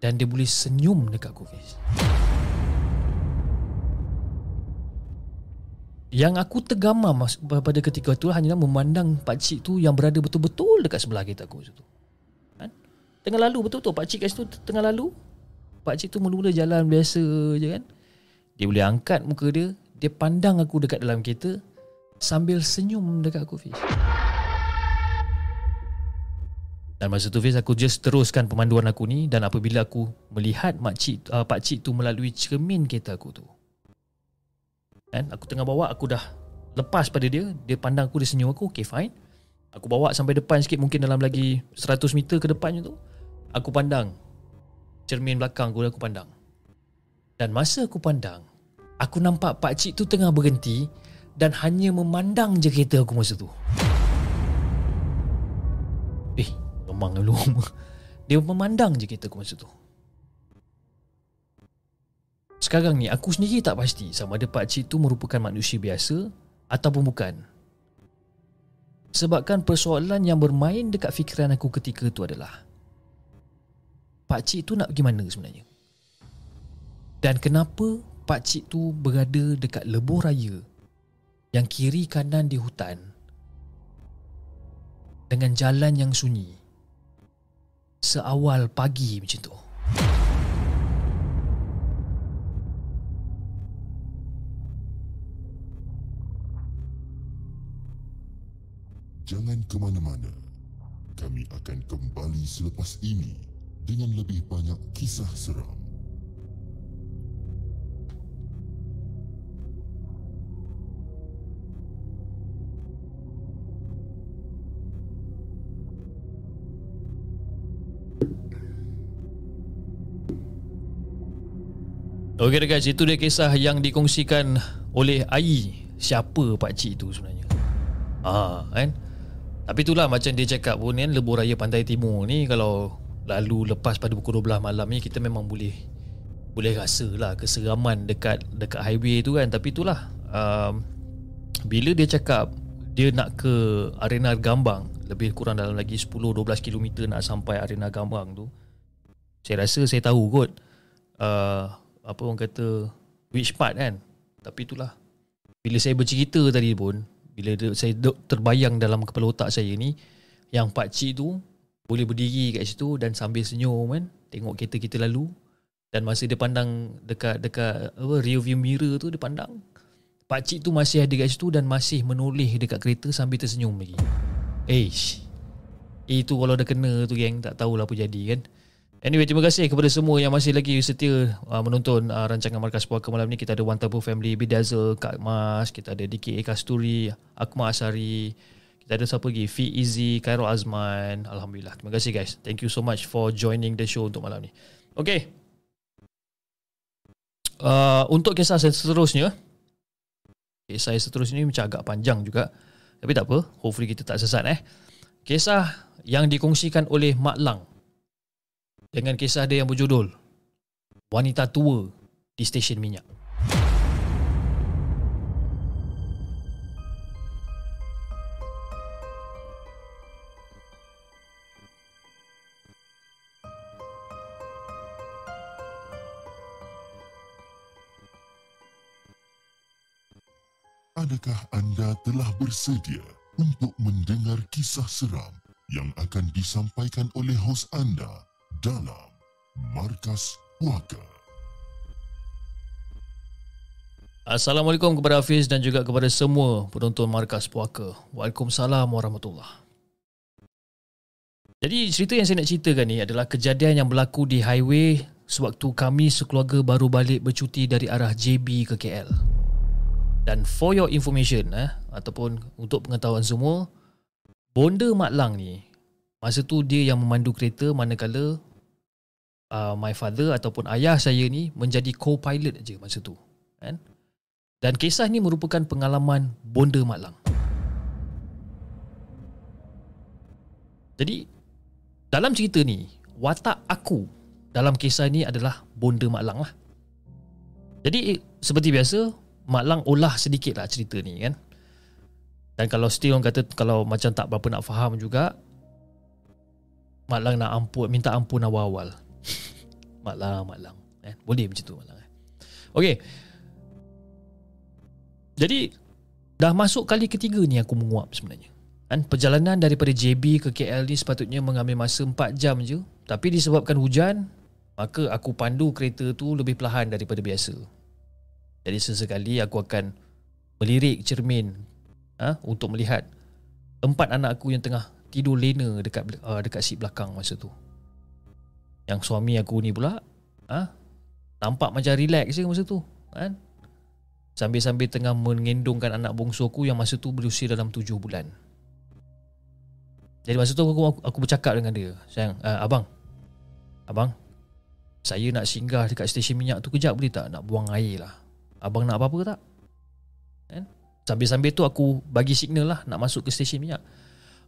dan dia boleh senyum dekat aku, Fiz. Yang aku tergamam pada ketika itu hanya memandang pak cik tu yang berada betul-betul dekat sebelah kita aku situ. Kan? Tengah lalu betul-betul pak cik kat situ tengah lalu. Pak cik tu mula-mula jalan biasa je kan. Dia boleh angkat muka dia, dia pandang aku dekat dalam kereta sambil senyum dekat aku Fiz. Dan masa tu Fiz aku just teruskan pemanduan aku ni dan apabila aku melihat mak cik, uh, pak cik tu melalui cermin kereta aku tu. Kan? Aku tengah bawa aku dah lepas pada dia, dia pandang aku dia senyum aku, okay fine. Aku bawa sampai depan sikit mungkin dalam lagi 100 meter ke depannya tu. Aku pandang Cermin belakang aku aku pandang Dan masa aku pandang Aku nampak pak cik tu tengah berhenti Dan hanya memandang je kereta aku masa tu Eh Memang dulu Dia memandang je kereta aku masa tu Sekarang ni aku sendiri tak pasti Sama ada pak cik tu merupakan manusia biasa Ataupun bukan Sebabkan persoalan yang bermain dekat fikiran aku ketika tu adalah Pak Cik tu nak pergi mana sebenarnya? Dan kenapa Pak Cik tu berada dekat lebuh raya Yang kiri kanan di hutan Dengan jalan yang sunyi Seawal pagi macam tu Jangan ke mana-mana. Kami akan kembali selepas ini dengan lebih banyak kisah seram. Okey guys, itu dia kisah yang dikongsikan oleh Ai. Siapa pak cik tu sebenarnya? Ah, kan? Tapi itulah macam dia cakap pun kan Lebuh Raya Pantai Timur ni Kalau lalu lepas pada pukul 12 malam ni Kita memang boleh Boleh rasa lah keseraman dekat dekat highway tu kan. Tapi itulah um, Bila dia cakap Dia nak ke arena Gambang Lebih kurang dalam lagi 10-12 km nak sampai arena Gambang tu Saya rasa saya tahu kot uh, Apa orang kata Which part kan. Tapi itulah Bila saya bercerita tadi pun bila saya terbayang dalam kepala otak saya ni yang pak cik tu boleh berdiri kat situ dan sambil senyum kan tengok kereta kita lalu dan masa dia pandang dekat dekat apa rear view mirror tu dia pandang pak cik tu masih ada kat situ dan masih menoleh dekat kereta sambil tersenyum lagi. Eish. Itu kalau dah kena tu geng tak tahulah apa jadi kan. Anyway, terima kasih kepada semua yang masih lagi setia uh, menonton uh, rancangan Markas Puaka malam ni. Kita ada One Tabu Family, Bidazzle, Kak Mas, kita ada DKA Kasturi, Akma Asari, kita ada siapa lagi? Fi Easy, Cairo Azman. Alhamdulillah. Terima kasih guys. Thank you so much for joining the show untuk malam ni. Okay. Uh, untuk kisah saya seterusnya, kisah saya seterusnya ni macam agak panjang juga. Tapi tak apa, hopefully kita tak sesat eh. Kisah yang dikongsikan oleh Mak Lang dengan kisah dia yang berjudul Wanita Tua di Stesen Minyak. Adakah anda telah bersedia untuk mendengar kisah seram yang akan disampaikan oleh hos anda dalam Markas Puaka. Assalamualaikum kepada Hafiz dan juga kepada semua penonton Markas Puaka. Waalaikumsalam warahmatullahi Jadi cerita yang saya nak ceritakan ni adalah kejadian yang berlaku di highway sewaktu kami sekeluarga baru balik bercuti dari arah JB ke KL. Dan for your information eh, ataupun untuk pengetahuan semua, Bonda Mak Lang ni, masa tu dia yang memandu kereta manakala uh, my father ataupun ayah saya ni menjadi co-pilot aja masa tu kan? Dan kisah ni merupakan pengalaman bonda Maklang jadi dalam cerita ni watak aku dalam kisah ni adalah bonda Maklang lah. Jadi seperti biasa Maklang olah sedikit lah cerita ni kan? Dan kalau still orang kata kalau macam tak berapa nak faham juga Maklang nak ampun minta ampun awal-awal Maklang, maklang. Eh, boleh macam tu maklang. Eh. Okey. Jadi dah masuk kali ketiga ni aku menguap sebenarnya. Kan perjalanan daripada JB ke KL ni sepatutnya mengambil masa 4 jam je, tapi disebabkan hujan, maka aku pandu kereta tu lebih perlahan daripada biasa. Jadi sesekali aku akan melirik cermin ha, untuk melihat empat anak aku yang tengah tidur lena dekat uh, dekat seat belakang masa tu. Yang suami aku ni pula ha, Nampak macam relax je masa tu kan? Sambil-sambil tengah mengendongkan anak bongsu aku Yang masa tu berusia dalam tujuh bulan. Jadi masa tu aku, aku, aku bercakap dengan dia Sayang, uh, abang. Abang Saya nak singgah dekat stesen minyak tu kejap boleh tak? Nak buang air lah. Abang nak apa-apa tak? Kan? Sambil-sambil tu aku bagi signal lah Nak masuk ke stesen minyak.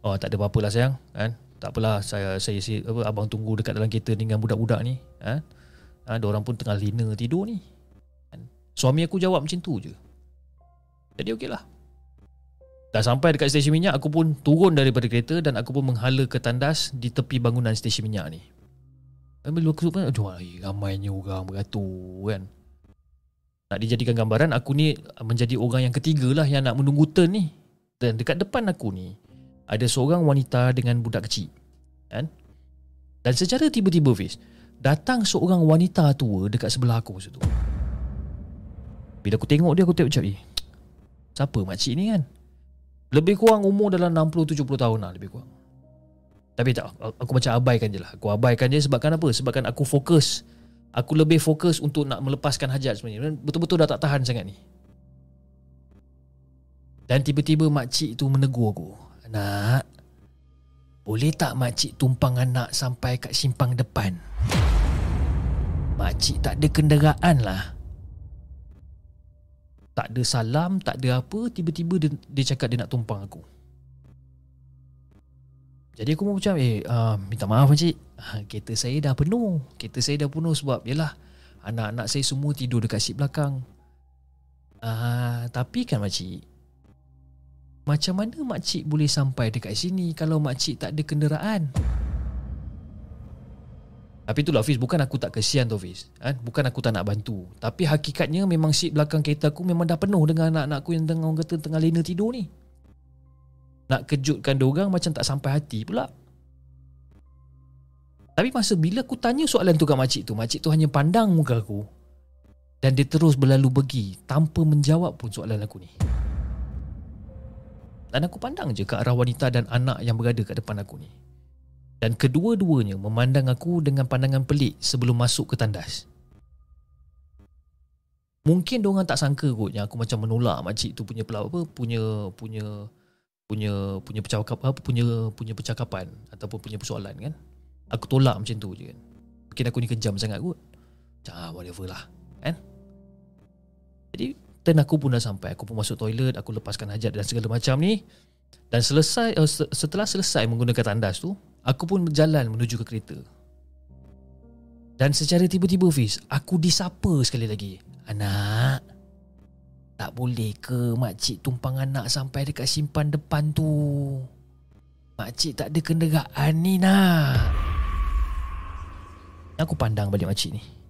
Oh tak ada apa-apa lah sayang. Kan? Tak apalah saya, saya, saya apa, Abang tunggu dekat dalam kereta dengan budak-budak ni kan? ha, Diorang pun tengah lina tidur ni. Kan? Suami aku jawab macam tu je. Jadi okey lah. Dah sampai dekat stesen minyak Aku pun turun daripada kereta Dan aku pun menghala ke tandas Di tepi bangunan stesen minyak ni. Bila aku pun Aduh ramainya orang beratur kan? Nak dijadikan gambaran Aku ni menjadi orang yang ketiga lah Yang nak menunggu turn ni. Dan dekat depan aku ni Ada seorang wanita dengan budak kecil Kan? Dan secara tiba-tiba Fiz Datang seorang wanita tua Dekat sebelah aku masa tu. Bila aku tengok dia Aku tengok macam Eh Siapa makcik ni kan? Lebih kurang umur dalam 60-70 tahun lah lebih kurang. Tapi tak Aku macam abaikan je lah. Aku abaikan je sebabkan apa? Sebabkan aku fokus. Aku lebih fokus untuk nak melepaskan hajat sebenarnya. Betul-betul dah tak tahan sangat ni. Dan tiba-tiba makcik tu menegur aku Anak Boleh tak makcik tumpang anak sampai kat simpang depan Makcik tak ada kenderaan lah tak ada salam, tak ada apa, tiba-tiba dia, dia cakap dia nak tumpang aku. Jadi aku pun macam, eh, uh, minta maaf makcik. Uh, kereta saya dah penuh. Kereta saya dah penuh sebab, yalah, anak-anak saya semua tidur dekat seat belakang. Uh, tapi kan makcik, macam mana makcik boleh sampai dekat sini kalau makcik tak ada kenderaan? Tapi itulah Fiz Bukan aku tak kesian tu Fiz. Kan? Bukan aku tak nak bantu. Tapi hakikatnya Memang seat belakang kereta aku Memang dah penuh Dengan anak-anak aku Yang tengah orang kata Tengah lena tidur ni. Nak kejutkan diorang Macam tak sampai hati pula. Tapi masa bila aku tanya soalan tu kat makcik tu Makcik tu hanya pandang muka aku. Dan dia terus berlalu pergi Tanpa menjawab pun soalan aku ni Dan aku pandang je ke arah wanita dan anak Yang berada kat depan aku ni dan kedua-duanya memandang aku dengan pandangan pelik sebelum masuk ke tandas. Mungkin diorang tak sangka kot yang aku macam menolak makcik tu punya pelawak apa punya punya punya punya percakap apa punya punya percakapan ataupun punya persoalan kan. Aku tolak macam tu je kan. Mungkin aku ni kejam sangat kot. Macam ah, whatever lah kan. Jadi turn aku pun dah sampai. Aku pun masuk toilet, aku lepaskan hajat dan segala macam ni. Dan selesai uh, setelah selesai menggunakan tandas tu, Aku pun berjalan menuju ke kereta. Dan secara tiba-tiba Fiz Aku disapa sekali lagi. Anak Tak boleh ke makcik tumpang anak sampai dekat simpan depan tu? Makcik tak ada kenderaan ni nak. Aku pandang balik makcik ni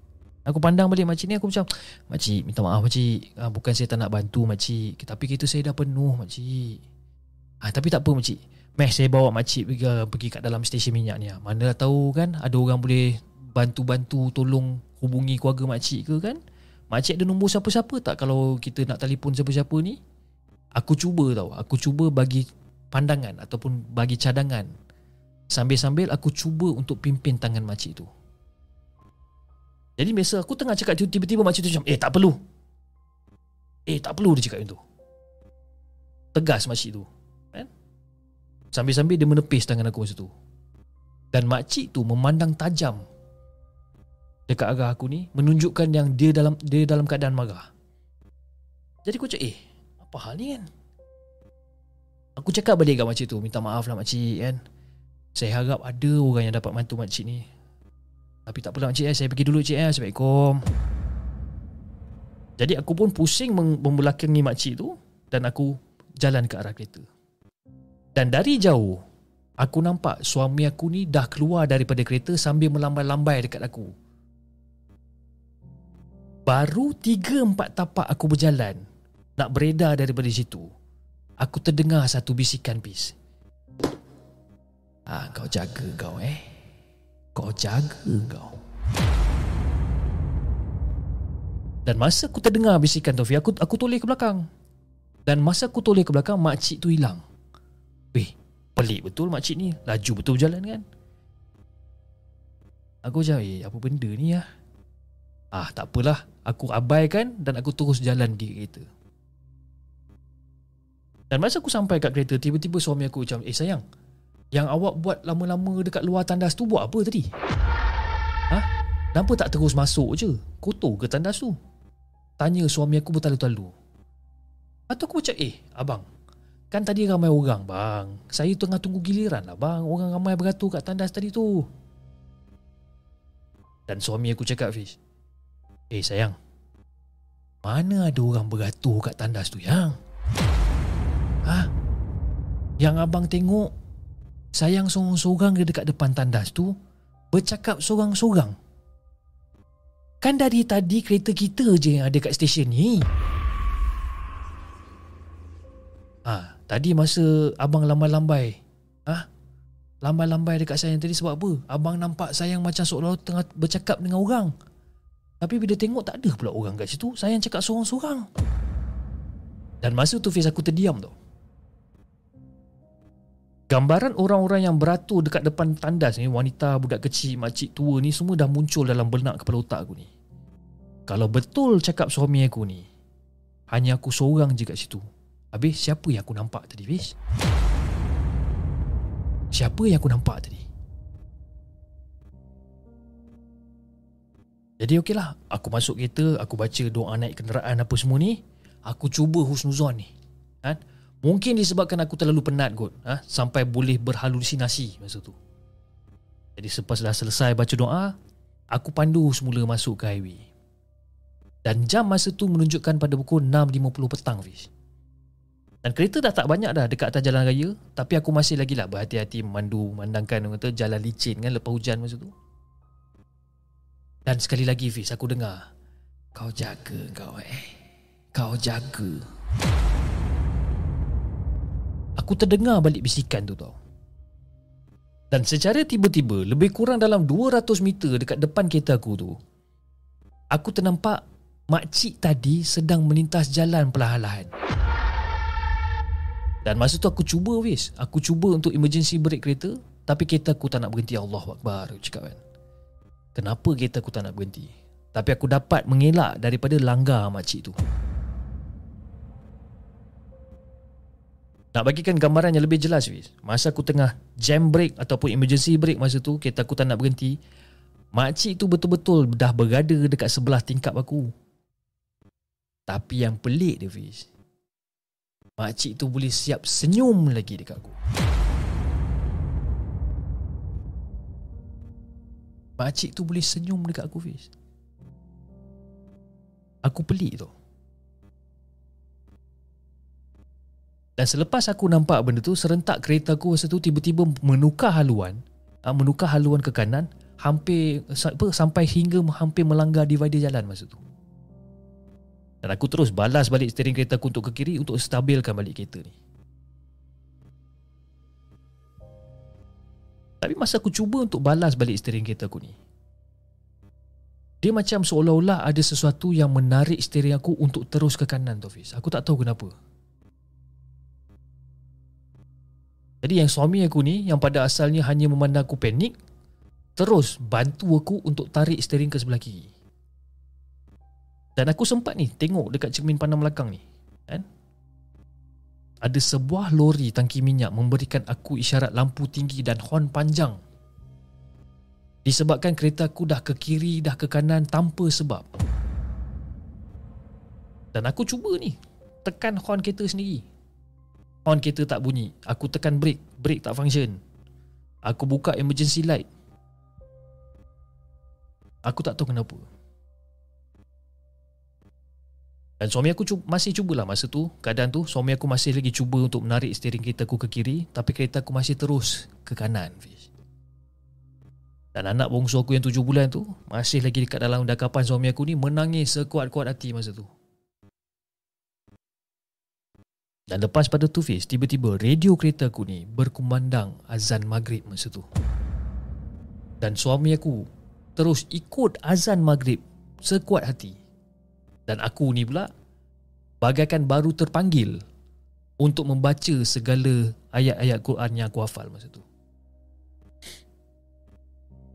Aku pandang balik makcik ni aku macam Makcik minta maaf makcik. Ah, Bukan saya tak nak bantu makcik. Tapi kereta saya dah penuh makcik. Ah, Tapi tak apa makcik. Meh saya bawa makcik pergi, pergi kat dalam stesen minyak ni. Mana dah tahu kan Ada orang boleh Bantu-bantu Tolong hubungi keluarga makcik ke kan? Makcik ada nombor siapa-siapa tak Kalau kita nak telefon siapa-siapa ni? Aku cuba tau. Aku cuba bagi pandangan Ataupun bagi cadangan. Sambil-sambil aku cuba untuk pimpin tangan makcik tu Jadi biasa aku tengah cakap Tiba-tiba makcik tu macam Eh tak perlu. Eh tak perlu dia cakap macam tu. Tegas makcik tu Sambil-sambil dia menepis tangan aku masa tu. Dan makcik tu memandang tajam Dekat arah aku ni Menunjukkan yang dia dalam dia dalam keadaan marah. Jadi aku cakap eh Apa hal ni kan? Aku cakap balik kat makcik tu Minta maaf lah makcik kan? Saya harap ada orang yang dapat bantu makcik ni Tapi tak apalah makcik eh Saya pergi dulu cik eh Assalamualaikum Jadi aku pun pusing Membelakangi makcik tu Dan aku Jalan ke arah kereta dan dari jauh Aku nampak suami aku ni dah keluar daripada kereta sambil melambai-lambai dekat aku. Baru tiga empat tapak aku berjalan nak beredar daripada situ. Aku terdengar satu bisikan pis. Ah, kau jaga kau eh. Kau jaga kau. Dan masa aku terdengar bisikan tu, aku aku toleh ke belakang. Dan masa aku toleh ke belakang, makcik tu hilang. Weh, pelik betul makcik ni. Laju betul berjalan kan? Aku macam, eh, apa benda ni lah? Ah, tak apalah. Aku abaikan dan aku terus jalan di kereta. Dan masa aku sampai kat kereta, tiba-tiba suami aku macam, eh sayang, yang awak buat lama-lama dekat luar tandas tu buat apa tadi? Ha? Kenapa tak terus masuk je? Kotor ke tandas tu? Tanya suami aku bertalu-talu. Atau aku macam, eh abang, kan tadi ramai orang bang. Saya tengah tunggu giliran lah bang. Orang ramai beratur kat tandas tadi tu. Dan suami aku cakap, Fish. Eh sayang, mana ada orang beratur kat tandas tu yang? Ha? Yang abang tengok, sayang seorang-seorang dekat depan tandas tu, bercakap seorang-seorang. Kan dari tadi kereta kita je yang ada kat stesen ni. Ah, tadi masa abang lambai-lambai. Ah, lambai-lambai dekat saya tadi sebab apa? Abang nampak sayang macam seolah tengah bercakap dengan orang. Tapi bila tengok tak ada pula orang kat situ. Sayang cakap seorang-seorang. Dan masa tu face aku terdiam tu. Gambaran orang-orang yang beratur dekat depan tandas ni, wanita, budak kecil, makcik tua ni semua dah muncul dalam benak kepala otak aku ni. Kalau betul cakap suami aku ni Hanya aku seorang je kat situ Habis siapa yang aku nampak tadi Fiz? Siapa yang aku nampak tadi? Jadi okey lah Aku masuk kereta Aku baca doa naik kenderaan apa semua ni Aku cuba husnuzon ni kan? Mungkin disebabkan aku terlalu penat kot ha? Sampai boleh berhalusinasi masa tu. Jadi selepas dah selesai baca doa Aku pandu semula masuk ke highway. Dan jam masa tu menunjukkan pada pukul 6.50 petang Fiz. Dan kereta dah tak banyak dah dekat atas jalan raya Tapi aku masih lagi lah berhati-hati memandu Memandangkan kata jalan licin kan lepas hujan masa tu. Dan sekali lagi Fiz aku dengar Kau jaga kau eh? Kau jaga Aku terdengar balik bisikan tu tau Dan secara tiba-tiba Lebih kurang dalam 200 meter dekat depan kereta aku tu Aku ternampak makcik tadi sedang melintas jalan perlahan-lahan. Dan masa tu aku cuba wis, aku cuba untuk emergency brake kereta, tapi kereta aku tak nak berhenti. Allahu akbar, aku cakap kan. Kenapa kereta aku tak nak berhenti? Tapi aku dapat mengelak daripada langgar makcik tu. Nak bagikan gambaran yang lebih jelas wis. Masa aku tengah jam brake ataupun emergency brake masa tu, kereta aku tak nak berhenti. Makcik tu betul-betul dah berada dekat sebelah tingkap aku. Tapi yang pelik dia Fiz Makcik tu boleh siap senyum lagi dekat aku Makcik tu boleh senyum dekat aku Fiz Aku pelik tu Dan selepas aku nampak benda tu Serentak kereta aku masa tu tiba-tiba menukar haluan ah, Menukar haluan ke kanan Hampir Sampai hingga hampir melanggar divider jalan masa tu dan aku terus balas balik steering kereta aku untuk ke kiri untuk stabilkan balik kereta ni. Tapi masa aku cuba untuk balas balik steering kereta aku ni, dia macam seolah-olah ada sesuatu yang menarik steering aku untuk terus ke kanan tu Fiz. Aku tak tahu kenapa. Jadi yang suami aku ni yang pada asalnya hanya memandang aku panik, terus bantu aku untuk tarik steering ke sebelah kiri. Dan aku sempat ni tengok dekat cermin pandang belakang ni. Kan? Ada sebuah lori tangki minyak memberikan aku isyarat lampu tinggi dan horn panjang. Disebabkan kereta aku dah ke kiri, dah ke kanan tanpa sebab. Dan aku cuba ni tekan horn kereta sendiri. Horn kereta tak bunyi. Aku tekan brake, brake tak function. Aku buka emergency light. Aku tak tahu kenapa. Dan suami aku cuba, masih cubalah masa tu Keadaan tu Suami aku masih lagi cuba untuk menarik steering kereta aku ke kiri Tapi kereta aku masih terus ke kanan Fiz. Dan anak bongsu aku yang tujuh bulan tu Masih lagi dekat dalam dakapan suami aku ni Menangis sekuat-kuat hati masa tu Dan lepas pada tu Fiz Tiba-tiba radio kereta aku ni Berkumandang azan maghrib masa tu Dan suami aku Terus ikut azan maghrib Sekuat hati dan aku ni pula bagaikan baru terpanggil untuk membaca segala ayat-ayat Quran yang aku hafal masa tu.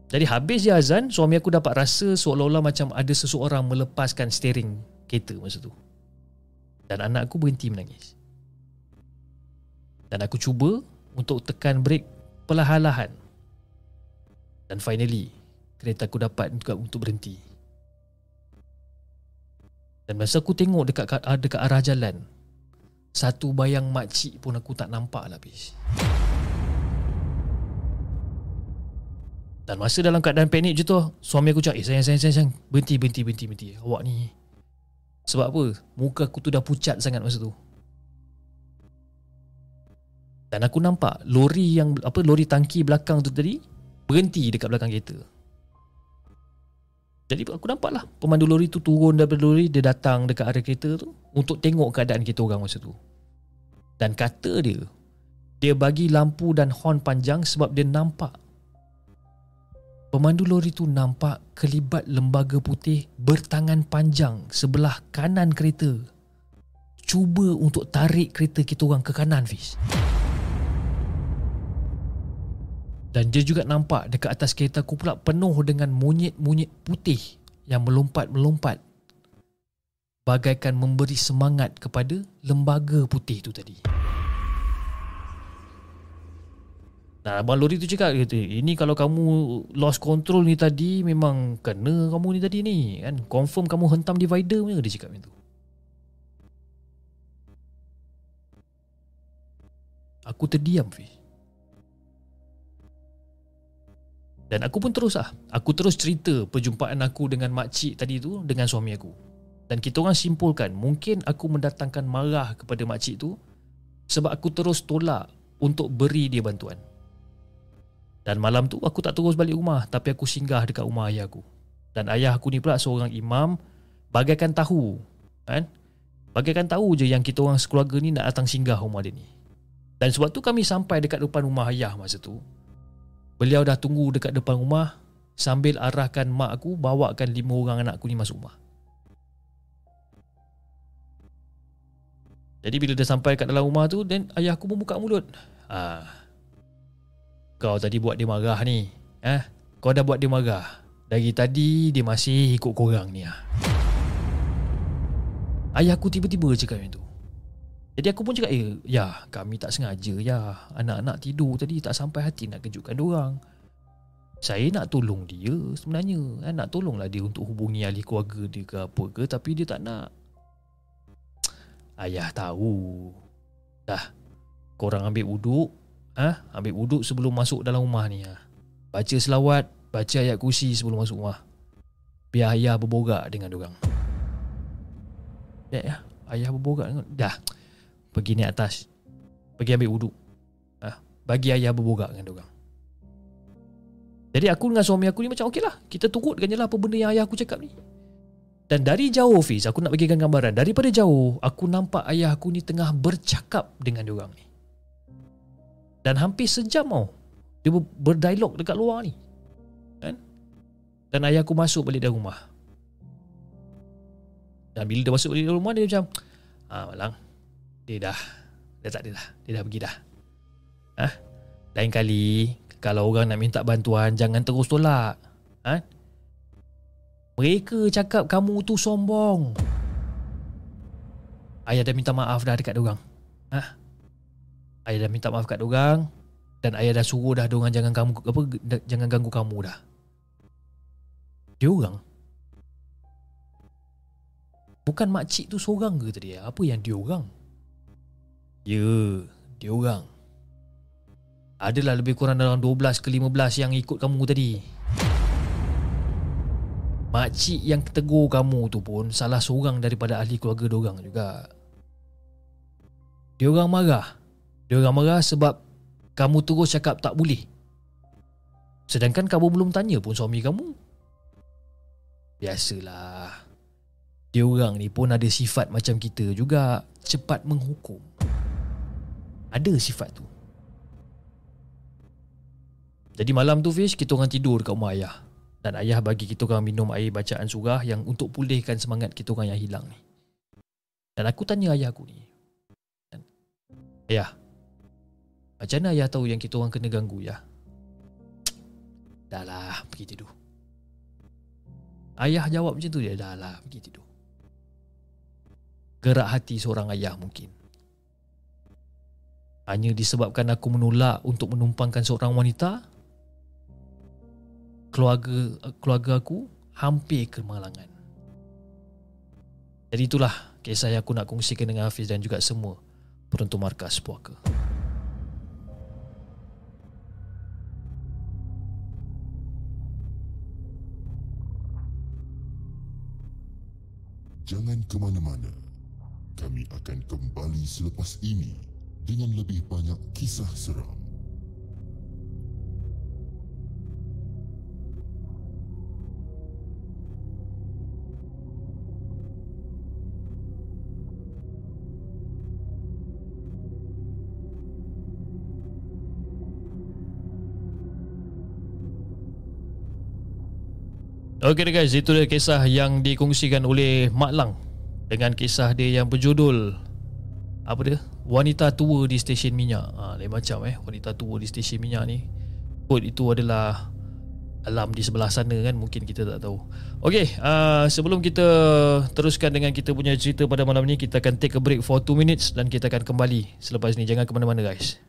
Jadi habis je azan, suami aku dapat rasa seolah-olah macam ada seseorang melepaskan steering kereta masa tu. Dan anak aku berhenti menangis. Dan aku cuba untuk tekan brake perlahan-lahan. Dan finally, kereta aku dapat untuk, untuk berhenti. Dan masa aku tengok dekat dekat arah jalan, satu bayang makcik pun aku tak nampak lah. Dan masa dalam keadaan panik je tu Suami aku cakap Eh sayang sayang sayang Berhenti berhenti berhenti berhenti Awak ni Sebab apa Muka aku tu dah pucat sangat masa tu Dan aku nampak Lori yang Apa lori tangki belakang tu tadi Berhenti dekat belakang kereta Jadi aku nampak lah Pemandu lori tu turun daripada lori Dia datang dekat area kereta tu Untuk tengok keadaan kita orang masa tu Dan kata dia Dia bagi lampu dan horn panjang Sebab dia nampak Pemandu lori tu nampak kelibat lembaga putih bertangan panjang sebelah kanan kereta. Cuba untuk tarik kereta kita orang ke kanan, Fiz. Dan dia juga nampak dekat atas kereta aku pula penuh dengan monyet-monyet putih yang melompat-melompat bagaikan memberi semangat kepada lembaga putih tu tadi. Nah, abang lori tu cakap ini kalau kamu lost control ni tadi memang kena kamu ni tadi ni kan. Confirm kamu hentam divider punya dia cakap macam tu. Aku terdiam Fiz. Dan aku pun terus lah. Aku terus cerita perjumpaan aku dengan makcik tadi tu dengan suami aku. Dan kita orang simpulkan mungkin aku mendatangkan marah kepada makcik tu sebab aku terus tolak untuk beri dia bantuan. Dan malam tu aku tak terus balik rumah Tapi aku singgah dekat rumah ayah aku Dan ayah aku ni pula seorang imam Bagaikan tahu kan? Bagaikan tahu je yang kita orang sekeluarga ni Nak datang singgah rumah dia ni Dan sebab tu kami sampai dekat depan rumah ayah masa tu Beliau dah tunggu dekat depan rumah Sambil arahkan mak aku Bawakan lima orang anak aku ni masuk rumah. Jadi bila dia sampai kat dalam rumah tu Dan ayah aku pun buka mulut. Ah, kau tadi buat dia marah ni eh? Kau dah buat dia marah. Dari tadi dia masih ikut korang ni ah. Ayah aku tiba-tiba cakap macam tu Jadi aku pun cakap eh, Ya kami tak sengaja ya. Anak-anak tidur tadi tak sampai hati nak kejutkan orang. Saya nak tolong dia sebenarnya. Eh, Nak tolonglah dia untuk hubungi ahli keluarga dia ke apa ke Tapi dia tak nak. Ayah tahu. Dah Korang ambil uduk ha? Ambil wuduk sebelum masuk dalam rumah ni ha? Baca selawat Baca ayat kursi sebelum masuk rumah. Biar ayah berborak dengan orang. Ya, ya Ayah berborak dengan Dah Pergi naik atas. Pergi ambil wuduk. Ha? Bagi ayah berborak dengan orang. Jadi aku dengan suami aku ni macam okey lah Kita turutkan je lah apa benda yang ayah aku cakap ni. Dan dari jauh Fiz Aku nak bagikan gambaran. Daripada jauh Aku nampak ayah aku ni Tengah bercakap Dengan orang ni. Dan hampir sejam tau Dia berdialog dekat luar ni. Kan? Dan ayah aku masuk balik dalam rumah. Dan bila dia masuk balik dalam rumah Dia macam Ah Malang Dia dah Dia tak ada Dia dah pergi dah ha? Lain kali Kalau orang nak minta bantuan Jangan terus tolak ha? Mereka cakap kamu tu sombong Ayah dah minta maaf dah dekat orang. Ha? ayah dah minta maaf kat orang dan ayah dah suruh dah orang jangan kamu apa jangan ganggu kamu dah. Dia orang Bukan mak cik tu seorang ke tadi? Apa yang dia orang? Ya, dia orang. Adalah lebih kurang dalam 12 ke 15 yang ikut kamu tadi. Mak cik yang tegur kamu tu pun salah seorang daripada ahli keluarga dia orang juga. Dia orang marah dia orang marah sebab kamu terus cakap tak boleh. Sedangkan kamu belum tanya pun suami kamu. Biasalah. Dia orang ni pun ada sifat macam kita juga. Cepat menghukum. Ada sifat tu. Jadi malam tu Fish, kita orang tidur dekat rumah ayah. Dan ayah bagi kita orang minum air bacaan surah yang untuk pulihkan semangat kita orang yang hilang ni. Dan aku tanya ayah aku ni. Ayah, macam mana ayah tahu yang kita orang kena ganggu ya? Dah lah, pergi tidur. Ayah jawab macam tu dia, dah lah, pergi tidur. Gerak hati seorang ayah mungkin. Hanya disebabkan aku menolak untuk menumpangkan seorang wanita? keluarga keluarga aku hampir kemalangan. Jadi itulah kisah yang aku nak kongsikan dengan Hafiz dan juga semua penonton markas puaka. Jangan ke mana-mana. Kami akan kembali selepas ini dengan lebih banyak kisah seram. Okey guys, itu dia kisah yang dikongsikan oleh Mak Lang dengan kisah dia yang berjudul apa dia? Wanita tua di stesen minyak. Ha, lain macam eh, wanita tua di stesen minyak ni. Kot itu adalah alam di sebelah sana kan mungkin kita tak tahu. Okey, uh, sebelum kita teruskan dengan kita punya cerita pada malam ni, kita akan take a break for 2 minutes dan kita akan kembali selepas ni. Jangan ke mana-mana guys.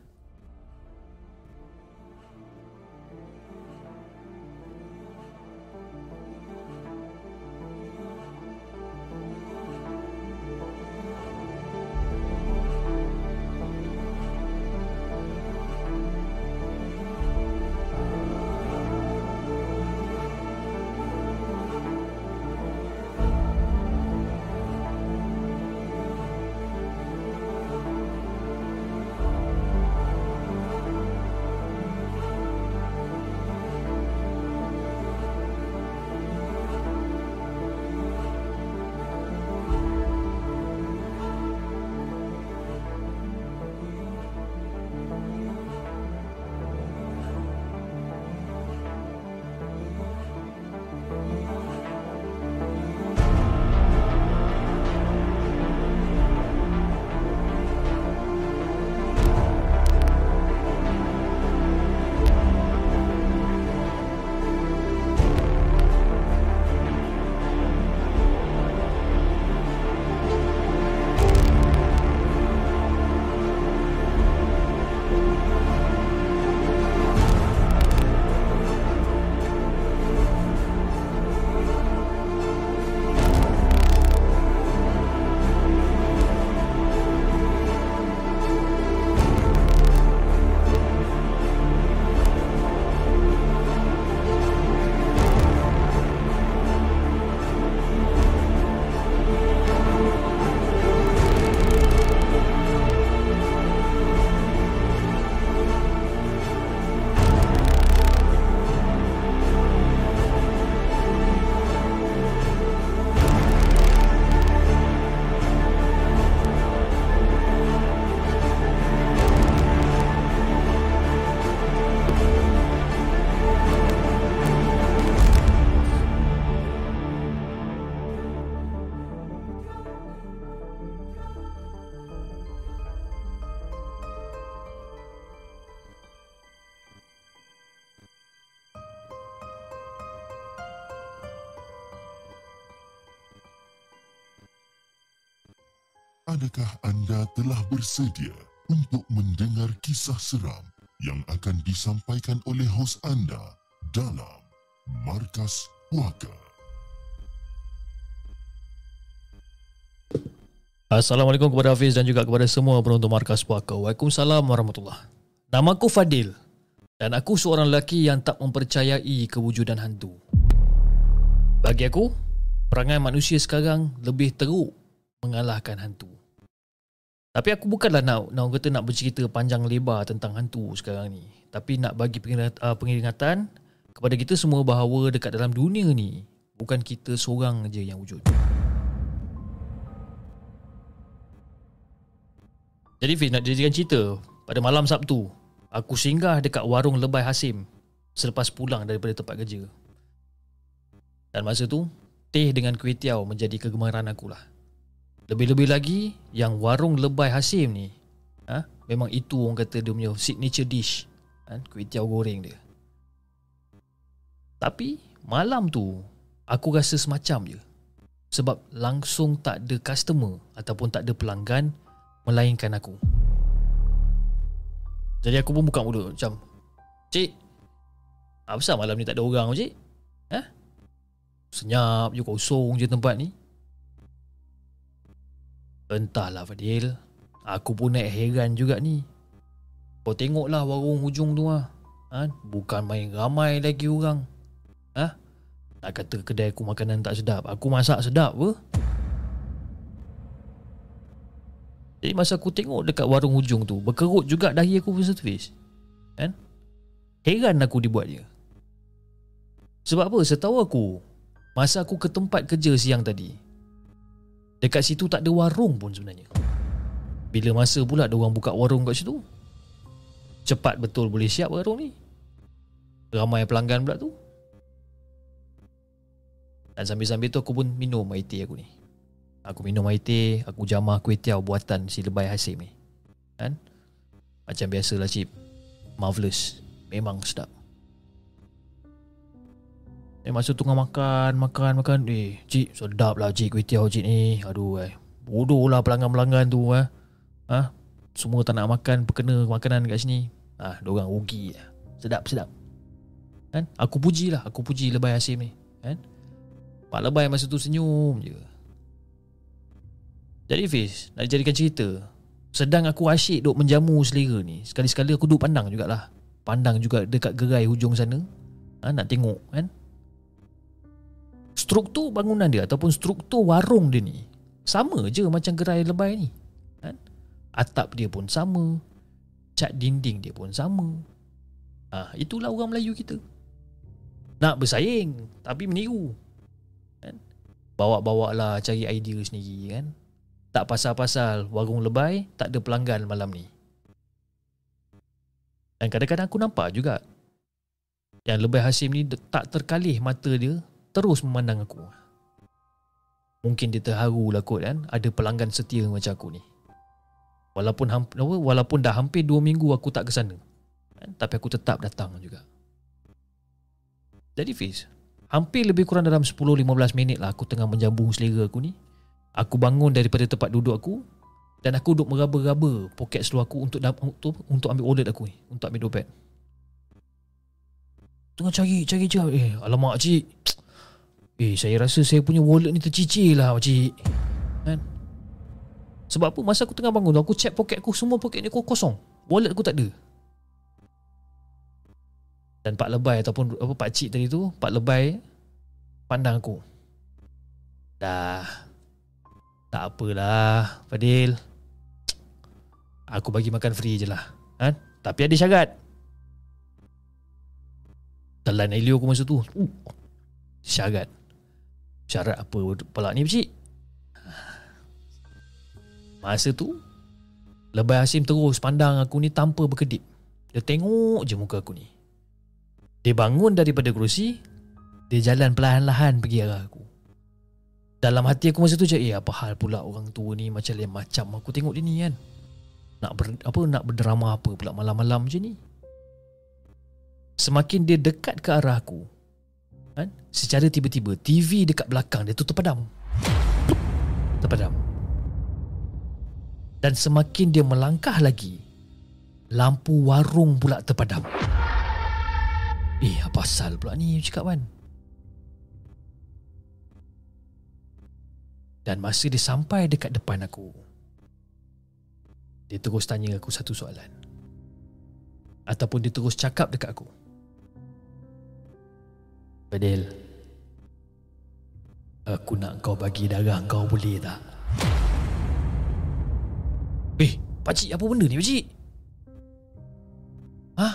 Telah bersedia untuk mendengar kisah seram yang akan disampaikan oleh hos anda dalam Markas Puaka? Assalamualaikum kepada Hafiz dan juga kepada semua penonton Markas Puaka. Waalaikumsalam warahmatullahi Nama aku Fadil dan aku seorang lelaki yang tak mempercayai kewujudan hantu. Bagi aku, perangai manusia sekarang lebih teruk mengalahkan hantu. Tapi aku bukanlah nak nak kata nak bercerita panjang lebar tentang hantu sekarang ni. Tapi nak bagi uh, pengeringatan kepada kita semua bahawa dekat dalam dunia ni bukan kita seorang je yang wujud. Jadi Fiz nak jadikan cerita pada malam Sabtu aku singgah dekat warung Lebay Hasim selepas pulang daripada tempat kerja. Dan masa tu teh dengan kuih tiaw menjadi kegemaran aku lah. Lebih-lebih lagi yang warung lebay Hasim ni ha, memang itu orang kata dia punya signature dish kan kuih tiaw goreng dia. Tapi malam tu aku rasa semacam je. Sebab langsung tak ada customer ataupun tak ada pelanggan melainkan aku. Jadi aku pun buka mulut macam Cik Apa malam ni tak ada orang cik? Ha? Senyap je kosong je tempat ni. Entahlah Fadil. Aku pun naik heran juga ni. Kau tengoklah warung hujung tu lah. Ha? Bukan main ramai lagi orang. Ha? Nak kata kedai aku makanan tak sedap. Aku masak sedap ke? Jadi masa aku tengok dekat warung hujung tu, berkerut juga dahi aku pun satu face. Kan? Heran aku dibuat dia. Sebab apa? Setahu aku, masa aku ke tempat kerja siang tadi, dekat situ tak ada warung pun sebenarnya. Bila masa pula ada orang buka warung kat situ? Cepat betul boleh siap warung ni. Ramai pelanggan pula tu. Dan sambil-sambil tu aku pun minum air teh aku ni. Aku minum air teh, aku jamah kuih tiaw buatan si lebay Hasim ni. Kan? Macam biasalah cip. Marvelous. Memang sedap. Eh masa tengah makan, makan, makan. Eh, cik, sedap lah cik kuih tiaw cik ni. Aduh, eh. Bodoh lah pelanggan-pelanggan tu, eh. Ha? Semua tak nak makan, perkena makanan kat sini. Ah, ha, orang rugi lah. Sedap, sedap. Kan? Aku puji lah, aku puji lebay Hasim ni. Kan? Pak lebay masa tu senyum je. Jadi Fiz, nak jadikan cerita. Sedang aku asyik duk menjamu selera ni. Sekali-sekala aku duk pandang jugalah. Pandang juga dekat gerai hujung sana. Ha, nak tengok kan struktur bangunan dia ataupun struktur warung dia ni sama je macam gerai lebay ni. Kan? Atap dia pun sama cat dinding dia pun sama. Ah ha, itulah orang Melayu kita. Nak bersaing tapi meniru. Kan? Bawa-bawa lah cari idea sendiri kan? Tak pasal-pasal warung lebay tak ada pelanggan malam ni. Dan kadang-kadang aku nampak juga yang lebih Hasim ni tak terkalih mata dia terus memandang aku. Mungkin dia terharu lah kot kan ada pelanggan setia macam aku ni. Walaupun walaupun dah hampir 2 minggu aku tak ke sana. Kan? Tapi aku tetap datang juga. Jadi Fiz, hampir lebih kurang dalam 10-15 minit lah aku tengah menjambung selera aku ni. Aku bangun daripada tempat duduk aku dan aku duduk meraba-raba poket seluar aku untuk, untuk untuk ambil wallet aku ni, untuk ambil dompet. Tengah cari, cari, cari. Eh, alamak cik. Eh saya rasa saya punya wallet ni tercicir lah pakcik Kan? Sebab apa? Masa aku tengah bangun Aku check poket aku Semua poket ni aku kosong. Wallet aku tak ada Dan Pak Lebay ataupun apa Pak Cik tadi tu Pak Lebay Pandang aku. Dah. Tak apalah Fadil. Aku bagi makan free je lah. Kan? Tapi ada syarat. Telan Elio aku masa tu. Uh, Syarat Syarat apa pula ni pakcik? Masa tu Lebay Hasim terus pandang aku ni tanpa berkedip. Dia tengok je muka aku ni. Dia bangun daripada kerusi Dia jalan perlahan-lahan pergi arah aku. Dalam hati aku masa tu je Eh apa hal pula orang tua ni macam lain macam aku tengok dia ni kan? Nak ber, apa nak berdrama apa pula malam-malam je ni? Semakin dia dekat ke arah aku kan? Secara tiba-tiba TV dekat belakang dia tu terpadam Terpadam Dan semakin dia melangkah lagi Lampu warung pula terpadam. Eh apa asal pula ni cakap kan Dan masa dia sampai dekat depan aku Dia terus tanya aku satu soalan. Ataupun dia terus cakap dekat aku Fadil Aku nak kau bagi darah kau boleh tak? Eh, pakcik apa benda ni pakcik? Ha?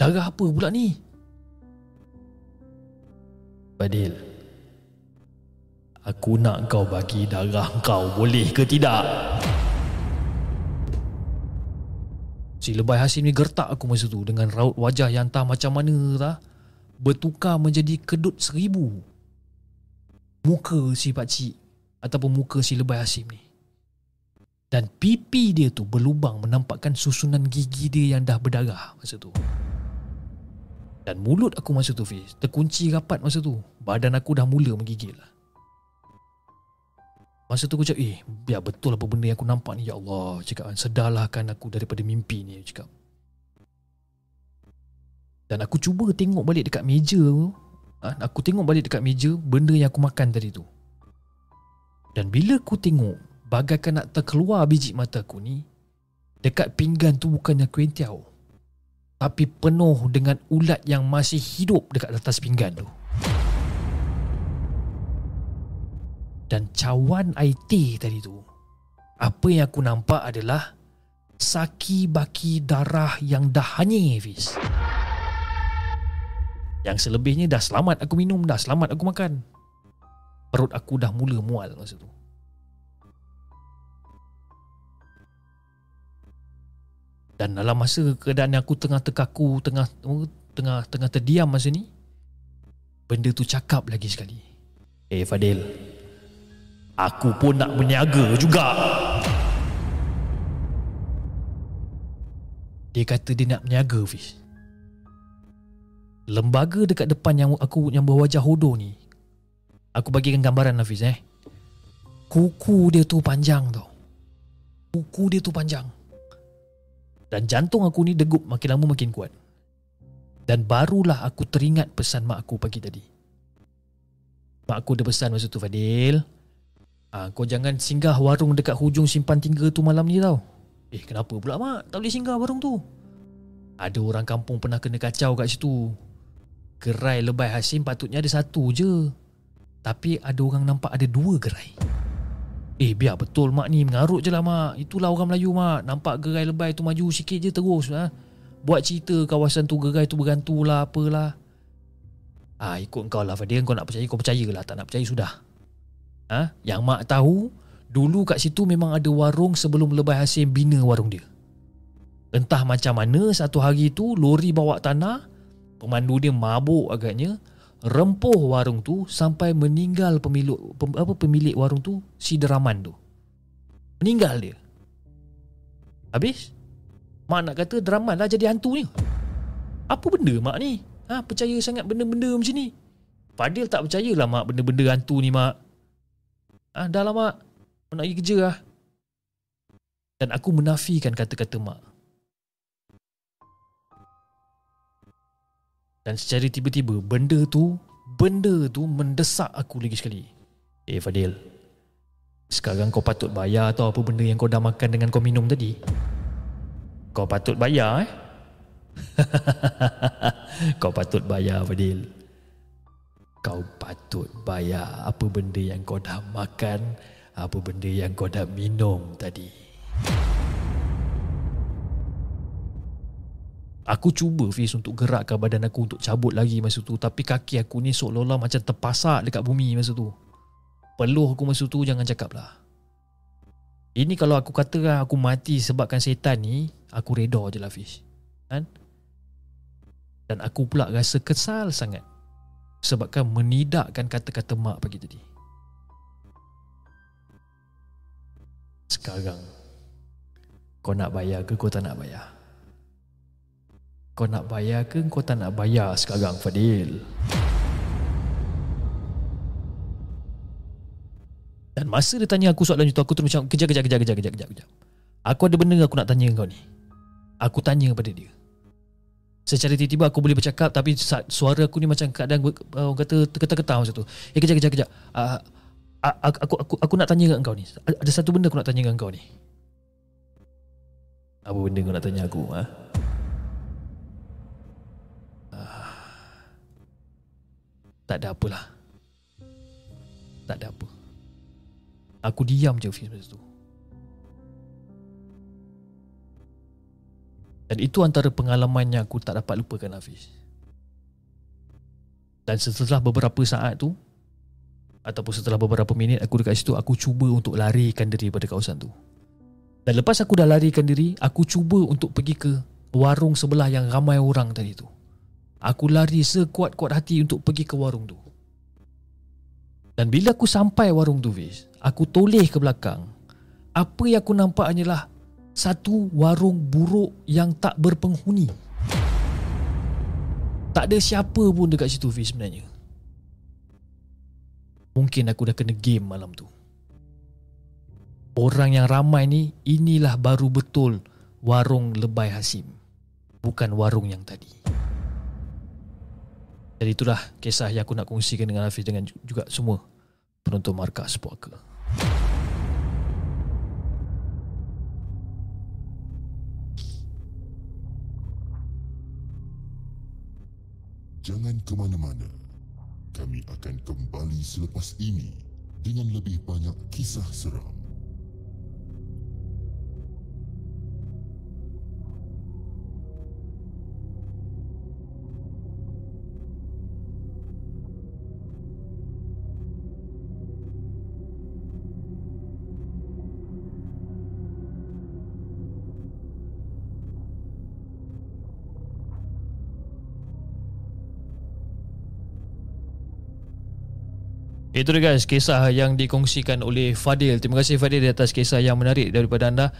Darah apa pula ni? Fadil Aku nak kau bagi darah kau boleh ke tidak? Si lebay Hasim ni gertak aku masa tu dengan raut wajah yang tak macam mana tak? Bertukar menjadi kedut seribu. Muka si pakcik ataupun muka si lebay Hasim ni. Dan pipi dia tu berlubang menampakkan susunan gigi dia yang dah berdarah masa tu. Dan mulut aku masa tu Fiz terkunci rapat masa tu. Badan aku dah mula menggigil Masa tu aku cakap, eh, biar betul apa benda yang aku nampak ni, Ya Allah, cakap, sedarlah kan aku daripada mimpi ni, cakap. Dan aku cuba tengok balik dekat meja tu. Ha, aku tengok balik dekat meja benda yang aku makan tadi tu. Dan bila aku tengok bagaikan nak terkeluar biji mata aku ni, dekat pinggan tu bukannya kuentiau. Tapi penuh dengan ulat yang masih hidup dekat atas pinggan tu. Dan cawan air teh tadi tu, apa yang aku nampak adalah saki baki darah yang dah hanyir, Fiz. Yang selebihnya dah selamat aku minum, dah selamat aku makan. Perut aku dah mula mual masa tu. Dan dalam masa keadaan aku tengah terkaku, tengah tengah tengah terdiam masa ni, benda tu cakap lagi sekali. Eh Fadil, aku pun nak berniaga juga. Dia kata dia nak berniaga, Fiz lembaga dekat depan yang aku yang berwajah hodoh ni aku bagikan gambaran Hafiz eh. Kuku dia tu panjang tau. Kuku dia tu panjang. Dan jantung aku ni degup makin lama makin kuat. Dan barulah aku teringat pesan mak aku pagi tadi. Mak aku ada pesan masa tu Fadil. Ah, kau jangan singgah warung dekat hujung simpan tinggal tu malam ni tau. Eh kenapa pula mak? Tak boleh singgah warung tu. Ada orang kampung pernah kena kacau kat situ Gerai lebay Hasim patutnya ada satu je. Tapi ada orang nampak ada dua gerai. Eh biar betul mak ni Mengarut je lah mak. Itulah orang Melayu mak. Nampak gerai lebay tu maju sikit je terus ha? Buat cerita kawasan tu gerai tu bergantu lah apalah. Ah ikut kau lah Fadil. Kau nak percaya kau percaya lah Tak nak percaya sudah. Ha? Yang mak tahu Dulu kat situ memang ada warung Sebelum lebay Hasim bina warung dia. Entah macam mana Satu hari tu Lori bawa tanah Pemandu dia mabuk agaknya rempuh warung tu sampai meninggal pemilik pem, apa pemilik warung tu si Deraman tu. Meninggal dia. Habis mak nak kata Deraman lah jadi hantu ni. Apa benda mak ni? Ha, percaya sangat benda-benda macam ni. Fadil tak percayalah mak benda-benda hantu ni mak. Ha, dah lah mak. Nak pergi kerja lah. Dan aku menafikan kata-kata mak. Dan secara tiba-tiba benda tu Benda tu mendesak aku lagi sekali. Eh Fadil. Sekarang kau patut bayar tau apa benda yang kau dah makan dengan kau minum tadi? Kau patut bayar eh? Kau patut bayar Fadil. Kau patut bayar apa benda yang kau dah makan Apa benda yang kau dah minum tadi Aku cuba Fiz untuk gerakkan badan aku untuk cabut lagi masa tu. Tapi kaki aku ni seolah-olah macam terpasak dekat bumi masa tu. Peluh aku masa tu jangan cakap lah. Ini kalau aku kata aku mati sebabkan setan ni Aku reda je lah Fiz. Kan? Dan aku pula rasa kesal sangat Sebabkan menidakkan kata-kata mak pagi tadi. Sekarang Kau nak bayar ke kau tak nak bayar? Kau nak bayar ke kau tak nak bayar sekarang Fadil? Dan masa dia tanya aku soalan itu Aku terus macam kejap kejap kejap kejap kejap kejap. Kejap Aku ada benda aku nak tanya kau ni. Aku tanya kepada dia. Secara tiba-tiba aku boleh bercakap Tapi suara aku ni macam kadang Orang kata terketar-ketar macam tu. Eh kejap kejap kejap. Uh, aku, aku, aku, aku nak tanya kat kau ni. Ada satu benda aku nak tanya kat kau ni. Apa benda kau nak tanya aku ha? Tak ada apalah. Tak ada apa. Aku diam je Fiz masa tu. Dan itu antara pengalaman yang aku tak dapat lupakan Hafiz. Dan setelah beberapa saat tu Ataupun setelah beberapa minit aku dekat situ Aku cuba untuk larikan diri pada kawasan tu. Dan lepas aku dah larikan diri Aku cuba untuk pergi ke warung sebelah yang ramai orang tadi tu Aku lari sekuat-kuat hati untuk pergi ke warung tu. Dan bila aku sampai warung tu, Fiz, aku toleh ke belakang. Apa yang aku nampak hanyalah satu warung buruk yang tak berpenghuni. Tak ada siapa pun dekat situ, Fiz sebenarnya. Mungkin aku dah kena game malam tu. Orang yang ramai ni, inilah baru betul warung lebay Hasim. Bukan warung yang tadi. Jadi itulah kisah yang aku nak kongsikan dengan Hafiz dengan juga semua penonton markas puaka. Jangan ke mana-mana. Kami akan kembali selepas ini dengan lebih banyak kisah seram. Itu dia guys Kisah yang dikongsikan oleh Fadil. Terima kasih Fadil di atas kisah yang menarik Daripada anda.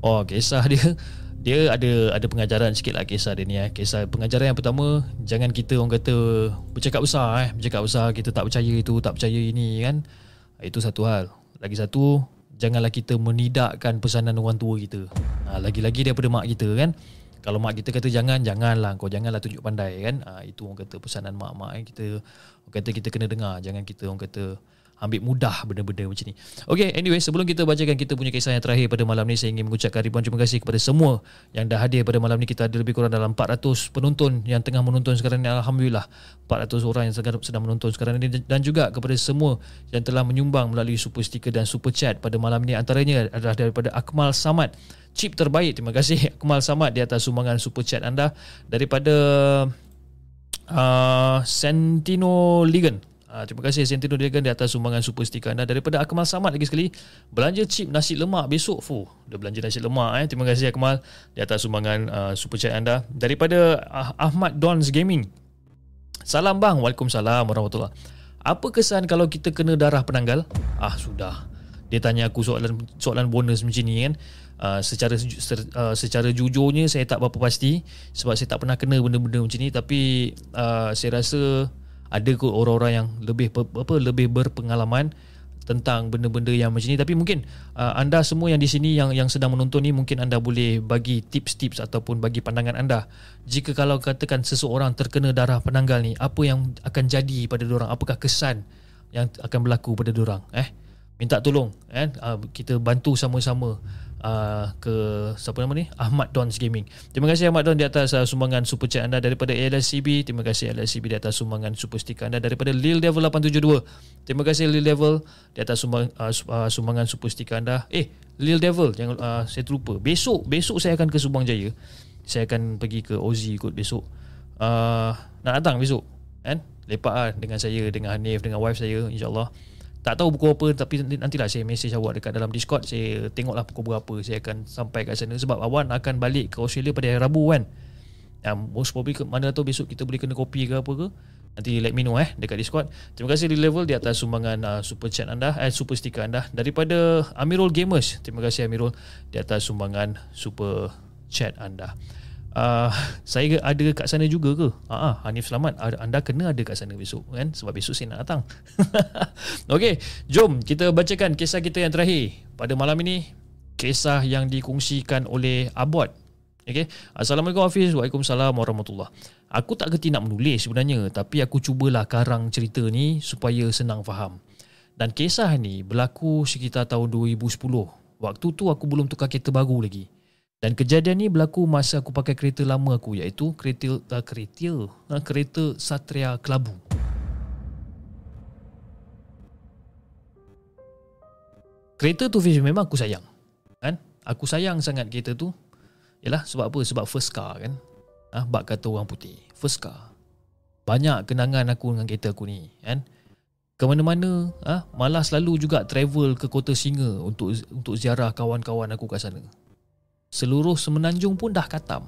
Oh kisah dia Dia ada ada pengajaran sikit lah kisah dia ni eh. Kisah pengajaran yang pertama Jangan kita orang kata Bercakap besar eh. Bercakap besar Kita tak percaya itu Tak percaya ini kan? Itu satu hal. Lagi satu Janganlah kita menidakkan pesanan orang tua kita. Ha, Lagi-lagi daripada mak kita kan kalau mak kita kata jangan janganlah kau janganlah tunjuk pandai kan ha, itu orang kata pesanan mak-mak eh. kita orang kata kita kena dengar jangan kita orang kata ambil mudah benda-benda macam ni. Okay, anyway, sebelum kita bacakan kita punya kisah yang terakhir pada malam ni, saya ingin mengucapkan ribuan terima kasih kepada semua yang dah hadir pada malam ni. Kita ada lebih kurang dalam 400 penonton yang tengah menonton sekarang ni. Alhamdulillah, 400 orang yang sedang menonton sekarang ni. Dan juga kepada semua yang telah menyumbang melalui super sticker dan super chat pada malam ni. Antaranya adalah daripada Akmal Samad chip terbaik. Terima kasih Akmal Samad di atas sumbangan super chat anda daripada uh, Sentino Ligan. Uh, terima kasih Sentino Ligan di atas sumbangan super sticker anda daripada Akmal Samad lagi sekali. Belanja chip nasi lemak besok. Fuh, dah belanja nasi lemak eh. Terima kasih Akmal di atas sumbangan uh, super chat anda daripada uh, Ahmad Dons Gaming. Salam bang. Waalaikumsalam warahmatullahi Apa kesan kalau kita kena darah penanggal? Ah sudah. Dia tanya aku soalan soalan bonus macam ni kan. Uh, secara uh, secara jujurnya saya tak berapa pasti sebab saya tak pernah kena benda-benda macam ni tapi uh, saya rasa ada kot orang-orang yang lebih apa lebih berpengalaman tentang benda-benda yang macam ni. Tapi mungkin uh, anda semua yang di sini yang yang sedang menonton ni mungkin anda boleh bagi tips-tips ataupun bagi pandangan anda. Jika kalau katakan seseorang terkena darah penanggal ni apa yang akan jadi pada orang apakah kesan yang akan berlaku pada orang eh minta tolong kan? Uh, kita bantu sama-sama uh, ke siapa nama ni Ahmad Dons Gaming. Terima kasih Ahmad Don di atas uh, sumbangan super chat anda daripada LSCB. Terima kasih LSCB di atas sumbangan super sticker anda daripada Lil Devil 872. Terima kasih Lil Devil di atas sumbang, uh, uh, sumbangan super sticker anda. Eh Lil Devil jangan uh, saya terlupa. Besok besok saya akan ke Subang Jaya. Saya akan pergi ke Ozi ikut besok. Uh, nak datang besok kan? Lepak lah dengan saya dengan Hanif dengan wife saya insyaallah. Tak tahu pukul apa tapi nantilah saya message awak dekat dalam Discord. Saya tengoklah pukul berapa saya akan sampai kat sana. Sebab awan akan balik ke Australia pada hari Rabu kan? Yang most probably ke, mana tahu besok kita boleh kena kopi ke apa ke. Nanti let me know eh dekat Discord. Terima kasih di level di atas sumbangan uh, super chat anda eh super sticker anda. Daripada Amirul Gamers. Terima kasih Amirul di atas sumbangan super chat anda uh, saya ada kat sana juga ke? Ah, Hanif selamat. Anda kena ada kat sana besok kan? Sebab besok saya nak datang. Okey, jom kita bacakan kisah kita yang terakhir pada malam ini. Kisah yang dikongsikan oleh Abot. Okey. Assalamualaikum Hafiz. Waalaikumsalam warahmatullahi. Aku tak kerti nak menulis sebenarnya, tapi aku cubalah karang cerita ni supaya senang faham. Dan kisah ni berlaku sekitar tahun 2010. Waktu tu aku belum tukar kereta baru lagi. Dan kejadian ni berlaku masa aku pakai kereta lama aku iaitu kereta uh, kereta uh, kereta Satria Kelabu. Kereta tu Fish memang aku sayang. Kan? Aku sayang sangat kereta tu. Yalah sebab apa? Sebab first car kan. Ah ha, bak kata orang putih. First car. Banyak kenangan aku dengan kereta aku ni, kan? Ke mana-mana, ah ha, malah selalu juga travel ke Kota Singa untuk untuk ziarah kawan-kawan aku kat sana. Seluruh semenanjung pun dah katam.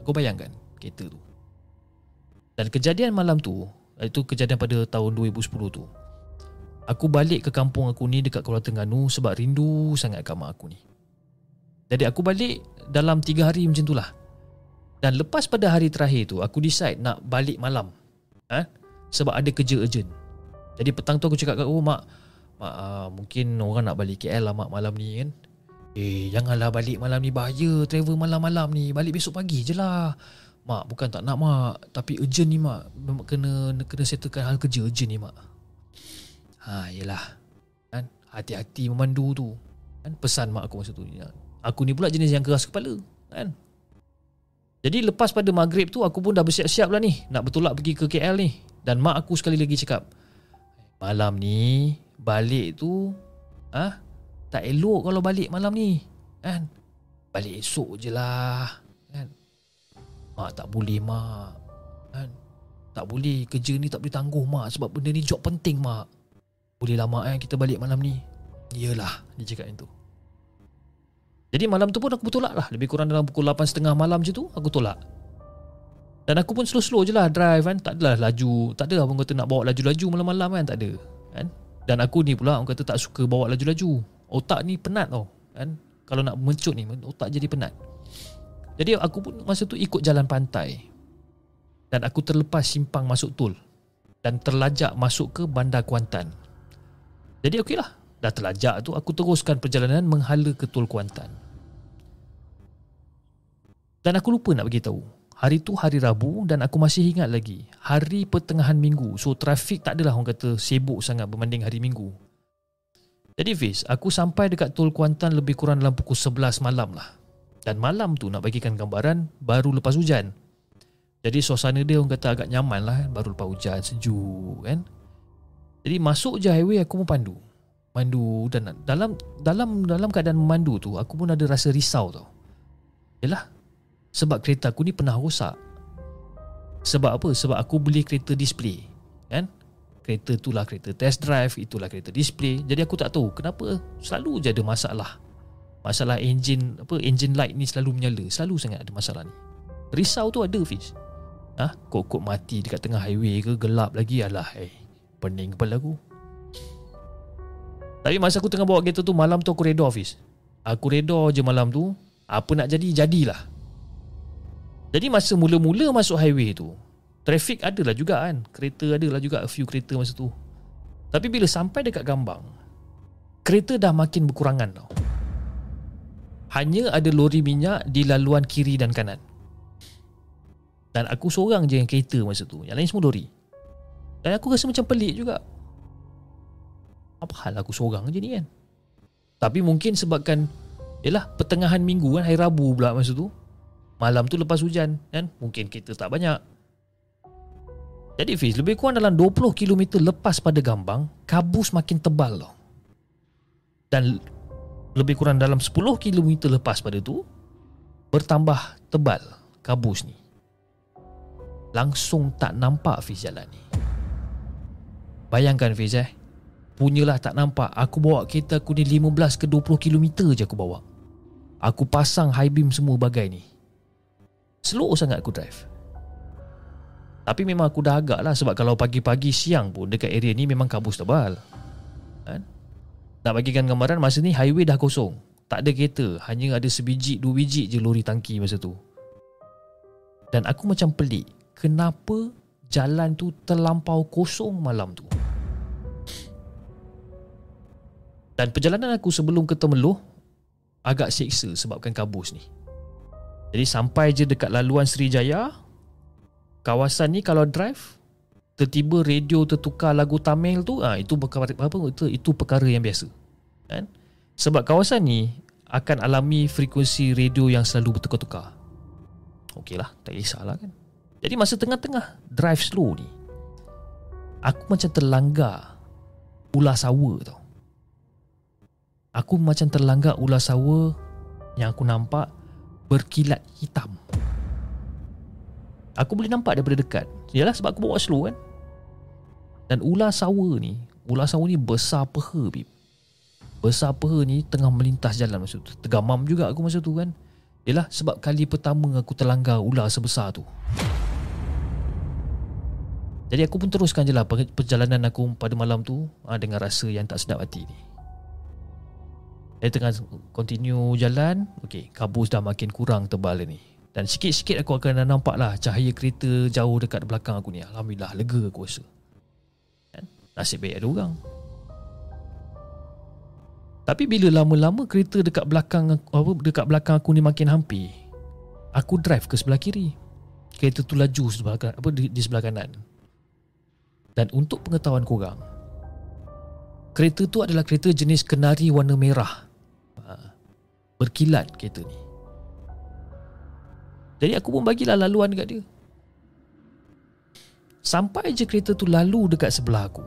Kau bayangkan kereta tu. Dan kejadian malam tu Itu kejadian pada tahun 2010 tu. Aku balik ke kampung aku ni dekat Kuala Tengganu Sebab rindu sangat kat mak aku ni. Jadi aku balik dalam 3 hari macam tu lah. Dan lepas pada hari terakhir tu Aku decide nak balik malam. Ha? Sebab ada kerja urgent. Jadi petang tu aku cakap kat aku Mak, mak uh, mungkin orang nak balik KL lah mak malam ni kan Eh janganlah balik malam ni bahaya travel malam-malam ni. Balik besok pagi je lah. Mak bukan tak nak mak. Tapi urgent ni mak. Memang kena Kena settlekan hal kerja urgent ni mak. Ha yelah. Kan? Hati-hati memandu tu. Kan? Pesan mak aku masa tu Aku ni pula jenis yang keras kepala kan? Jadi lepas pada maghrib tu Aku pun dah bersiap-siap lah ni. Nak bertolak pergi ke KL ni. Dan mak aku sekali lagi cakap Malam ni Balik tu ah ha? Tak elok kalau balik malam ni Kan? Balik esok je lah Kan? Mak tak boleh mak Kan? Tak boleh Kerja ni tak boleh tangguh mak Sebab benda ni job penting mak. Boleh lah mak kan Kita balik malam ni. Yelah Dia cakap macam tu. Jadi malam tu pun aku bertolak lah. Lebih kurang dalam pukul 8.30 malam je tu Aku tolak. Dan aku pun slow-slow je lah Drive kan? Tak adalah laju Tak ada apa kata nak bawa laju-laju malam-malam kan? Tak ada Kan? Dan aku ni pula Orang kata tak suka bawa laju-laju Otak ni penat tau Kan? Kalau nak mencut ni Otak jadi penat. Jadi aku pun masa tu ikut jalan pantai. Dan aku terlepas simpang masuk tol Dan terlajak masuk ke bandar Kuantan. Jadi okey lah. Dah terlajak tu Aku teruskan perjalanan Menghala ke tol Kuantan. Dan aku lupa nak beritahu Hari tu hari Rabu dan aku masih ingat lagi. Hari pertengahan minggu. So trafik tak adalah orang kata sibuk sangat berbanding hari minggu jadi Fiz, aku sampai dekat Tol Kuantan lebih kurang dalam pukul 11 malam lah. Dan malam tu nak bagikan gambaran baru lepas hujan. Jadi suasana dia orang kata agak nyaman lah baru lepas hujan sejuk kan. Jadi masuk je highway aku pun pandu. Mandu dan dalam dalam dalam keadaan memandu tu aku pun ada rasa risau tau. Yalah. Sebab kereta aku ni pernah rosak. Sebab apa? Sebab aku beli kereta display. Kan? Kereta itulah kereta test drive itulah kereta display. Jadi aku tak tahu kenapa selalu je ada masalah. Masalah engine apa engine light ni selalu menyala. Selalu sangat ada masalah ni. Risau tu ada Fiz. Ha? kok-kok mati dekat tengah highway ke gelap lagi alah eh pening kepala aku. Tapi masa aku tengah bawa kereta tu malam tu aku reda Fiz. Aku reda je malam tu. Apa nak jadi jadilah. Jadi masa mula-mula masuk highway tu Traffic adalah juga kan. Kereta adalah juga A few kereta masa tu. Tapi bila sampai dekat Gambang Kereta dah makin berkurangan tau. Hanya ada lori minyak Di laluan kiri dan kanan. Dan aku seorang je yang kereta masa tu. Yang lain semua lori. Dan aku rasa macam pelik juga. Apa hal aku seorang je ni kan? Tapi mungkin sebabkan Yelah pertengahan minggu kan Hari Rabu pula masa tu. Malam tu lepas hujan kan Mungkin kereta tak banyak jadi Fiz, lebih kurang dalam 20 km lepas pada Gambang, kabus makin tebal tau. Dan lebih kurang dalam 10 km lepas pada tu, bertambah tebal kabus ni. Langsung tak nampak Fiz jalan ni. Bayangkan Fiz eh, punyalah tak nampak. Aku bawa kereta aku ni 15 ke 20 km je aku bawa. Aku pasang high beam semua bagai ni. Slow sangat aku drive. Tapi memang aku dah agak lah Sebab kalau pagi-pagi siang pun Dekat area ni memang kabus tebal. Kan? Nak bagikan gambaran Masa ni highway dah kosong. Tak ada kereta Hanya ada sebiji Dua biji je lori tangki masa tu. Dan aku macam pelik Kenapa Jalan tu terlampau kosong malam tu? Dan perjalanan aku sebelum ke Temeloh Agak seksa sebabkan kabus ni. Jadi sampai je dekat laluan Srijaya kawasan ni kalau drive tiba-tiba radio tertukar lagu Tamil tu ah ha, itu perkara apa itu itu perkara yang biasa kan? Sebab kawasan ni akan alami frekuensi radio yang selalu bertukar-tukar. Okeylah tak kisahlah kan? Jadi masa tengah-tengah drive slow ni. Aku macam terlanggar ular sawa tau. Aku macam terlanggar ular sawa yang aku nampak berkilat hitam Aku boleh nampak daripada dekat. Yalah sebab aku bawa slow kan. Dan ular sawa ni Ular sawa ni besar peha bib. Besar peha ni tengah melintas jalan masa tu. Tergamam juga aku masa tu kan. Yalah sebab kali pertama aku terlanggar ular sebesar tu. Jadi aku pun teruskan je lah perjalanan aku pada malam tu ha, Dengan rasa yang tak sedap hati ni. Dia tengah continue jalan Okay kabus dah makin kurang tebal ni dan sikit-sikit aku akan nampak lah cahaya kereta jauh dekat belakang aku ni. Alhamdulillah, lega aku rasa. Kan? Nasib baik ada orang. Tapi bila lama-lama kereta dekat belakang apa dekat belakang aku ni makin hampir, aku drive ke sebelah kiri. kereta tu laju sebelah kanan, apa di, di sebelah kanan. Dan untuk pengetahuan korang, kereta tu adalah kereta jenis kenari warna merah. Ha, berkilat kereta ni. Jadi aku pun bagilah laluan dekat dia. Sampai je kereta tu lalu dekat sebelah aku.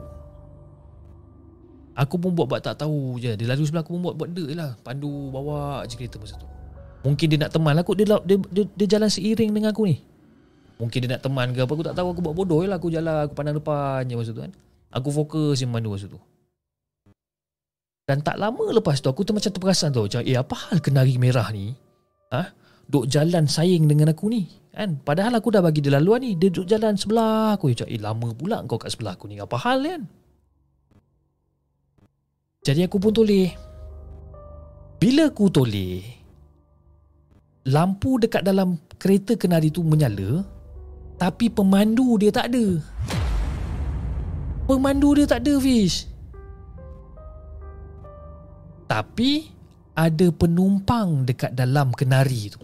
Aku pun buat buat tak tahu je. Dia lalu sebelah aku pun buat buat dek lah. Pandu bawa je kereta masa tu. Mungkin dia nak teman aku dia, dia, dia, dia jalan seiring dengan aku ni. Mungkin dia nak teman ke apa aku tak tahu aku buat bodoh lah aku jalan aku pandang depan je masa tu kan. Aku fokus je mandu masa tu. Dan tak lama lepas tu aku tu macam terperasan tu macam eh apa hal kenari merah ni? Ha? Duk jalan saing dengan aku ni kan padahal aku dah bagi dia laluan ni dia duduk jalan sebelah aku cakap eh lama pula kau kat sebelah aku ni apa hal kan jadi aku pun toleh. Bila aku toleh, lampu dekat dalam kereta kenari tu menyala, tapi pemandu dia tak ada. Pemandu dia tak ada, Fish. Tapi ada penumpang dekat dalam kenari tu.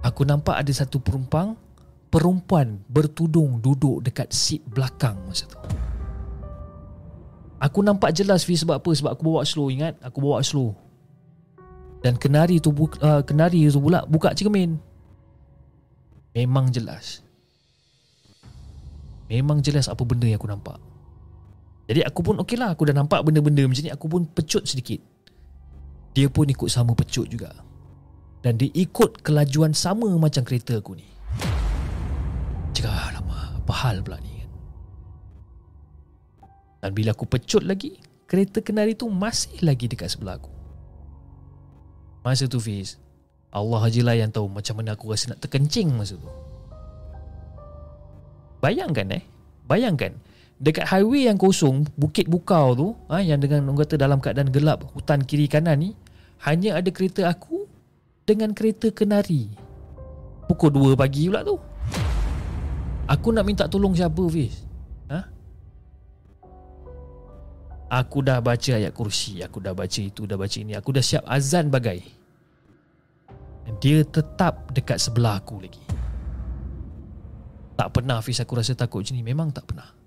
Aku nampak ada satu penumpang perempuan bertudung duduk dekat seat belakang masa tu. Aku nampak jelas Fi sebab apa? Sebab aku bawa slow ingat Aku bawa slow Dan kenari tu uh, Kenari tu pula Buka cermin Memang jelas Memang jelas apa benda yang aku nampak Jadi aku pun okey lah Aku dah nampak benda-benda macam ni Aku pun pecut sedikit. Dia pun ikut sama pecut juga. Dan dia ikut kelajuan sama macam kereta aku ni. Cakap lama Apa hal pula ni? Dan bila aku pecut lagi Kereta kenari tu masih lagi dekat sebelah aku. Masa tu Fiz Allah je lah yang tahu macam mana aku rasa nak terkencing masa tu. Bayangkan eh? Bayangkan Dekat highway yang kosong Bukit Bukau tu ha, Yang dengan orang kata dalam keadaan gelap Hutan kiri kanan ni Hanya ada kereta aku Dengan kereta kenari. Pukul 2 pagi pula tu. Aku nak minta tolong siapa Fiz? Aku dah baca ayat kursi Aku dah baca itu Dah baca ini. Aku dah siap azan bagai. Dia tetap dekat sebelah aku lagi. Tak pernah Hafiz aku rasa takut macam ni. Memang tak pernah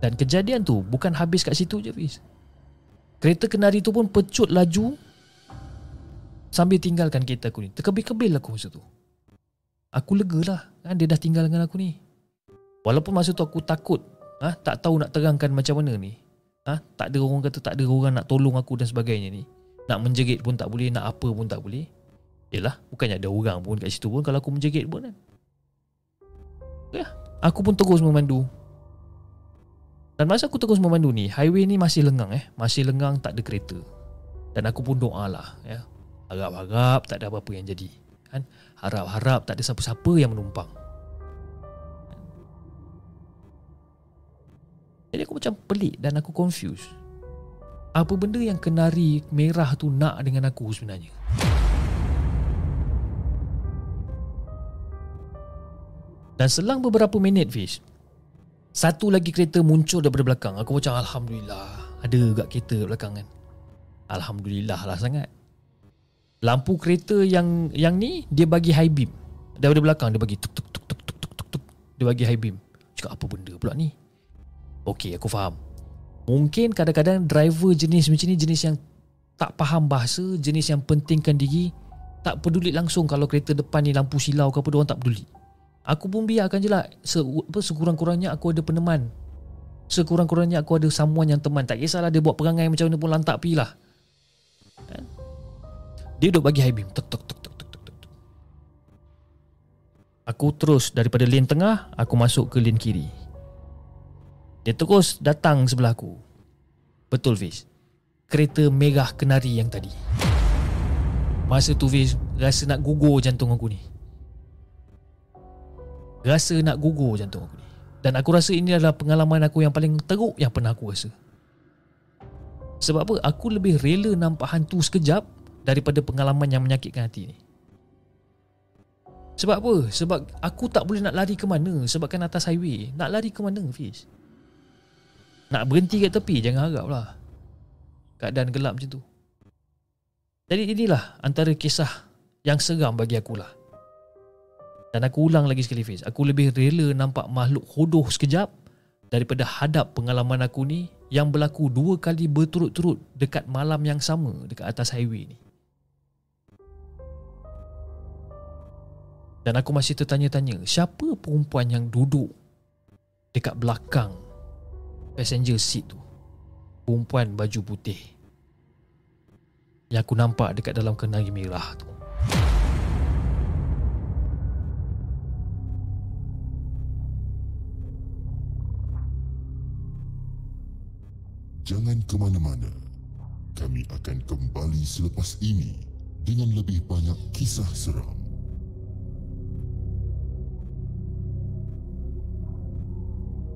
Dan kejadian tu Bukan habis kat situ je Hafiz Kereta kenari tu pun pecut laju Sambil tinggalkan kereta aku ni. Terkebil-kebil aku masa tu. Aku lega lah kan? Dia dah tinggal dengan aku ni. Walaupun masa tu aku takut ha, Tak tahu nak terangkan macam mana ni. Ha? Tak ada orang kata tak ada orang nak tolong aku dan sebagainya ni. Nak menjerit pun tak boleh Nak apa pun tak boleh. Yelah Bukannya ada orang pun kat situ pun Kalau aku menjerit pun kan. Ya Aku pun terus memandu Dan masa aku terus memandu ni Highway ni masih lengang eh Masih lengang tak ada kereta Dan aku pun doa lah ya. Harap-harap tak ada apa-apa yang jadi kan? Harap-harap tak ada siapa-siapa yang menumpang Jadi aku macam pelik dan aku confused. Apa benda yang kenari merah tu nak dengan aku sebenarnya? Dan selang beberapa minit Fish satu lagi kereta muncul daripada belakang. Aku macam Alhamdulillah. Ada juga kereta belakang kan? Alhamdulillah lah sangat. Lampu kereta yang yang ni Dia bagi high beam. Daripada belakang dia bagi tuk tuk tuk tuk tuk tuk tuk, tuk. Dia bagi high beam. Cakap apa benda pula ni? Okey aku faham. Mungkin kadang-kadang driver jenis macam ni Jenis yang tak faham bahasa Jenis yang pentingkan diri Tak peduli langsung kalau kereta depan ni lampu silau ke apa Diorang tak peduli. Aku pun biarkan je lah. Se, apa, sekurang-kurangnya aku ada peneman. Sekurang-kurangnya aku ada someone yang teman. Tak kisahlah dia buat perangai macam mana pun lantak pergi lah. Kan? Dia duduk bagi high beam. Tuk, tuk, tuk, tuk, tuk, tuk, tuk. Aku terus daripada lane tengah, aku masuk ke lane kiri. Dia terus datang sebelah aku Betul Fiz Kereta megah kenari yang tadi Masa tu Fiz Rasa nak gugur jantung aku ni Rasa nak gugur jantung aku ni Dan aku rasa ini adalah pengalaman aku yang paling teruk Yang pernah aku rasa. Sebab apa? Aku lebih rela nampak hantu sekejap Daripada pengalaman yang menyakitkan hati ni. Sebab apa? Sebab aku tak boleh nak lari ke mana Sebabkan atas highway. Nak lari ke mana Fiz? Nak berhenti kat tepi Jangan harap lah. Keadaan gelap macam tu. Jadi inilah Antara kisah Yang seram bagi akulah Dan aku ulang lagi sekali Fiz. Aku lebih rela nampak makhluk hodoh sekejap Daripada hadap pengalaman aku ni Yang berlaku dua kali berturut-turut Dekat malam yang sama Dekat atas highway ni. Dan aku masih tertanya-tanya Siapa perempuan yang duduk Dekat belakang Passenger seat tu? Perempuan baju putih Yang aku nampak dekat dalam kenari merah tu Jangan ke mana-mana. Kami akan kembali selepas ini dengan lebih banyak kisah seram.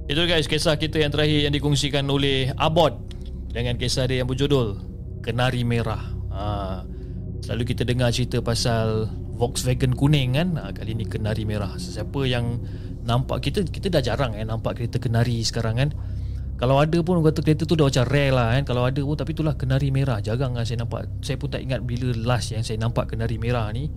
Itu guys kisah kita yang terakhir yang dikongsikan oleh Abod dengan kisah dia yang berjudul Kenari Merah. Ha, selalu kita dengar cerita pasal Volkswagen kuning kan. Ha, kali ni Kenari Merah. Siapa yang nampak kita kita dah jarang eh nampak kereta kenari sekarang kan. Kalau ada pun kata kereta tu dah macam rare lah kan. Kalau ada pun tapi itulah kenari merah. Jarang lah saya nampak. Saya pun tak ingat bila last yang saya nampak kenari merah ni.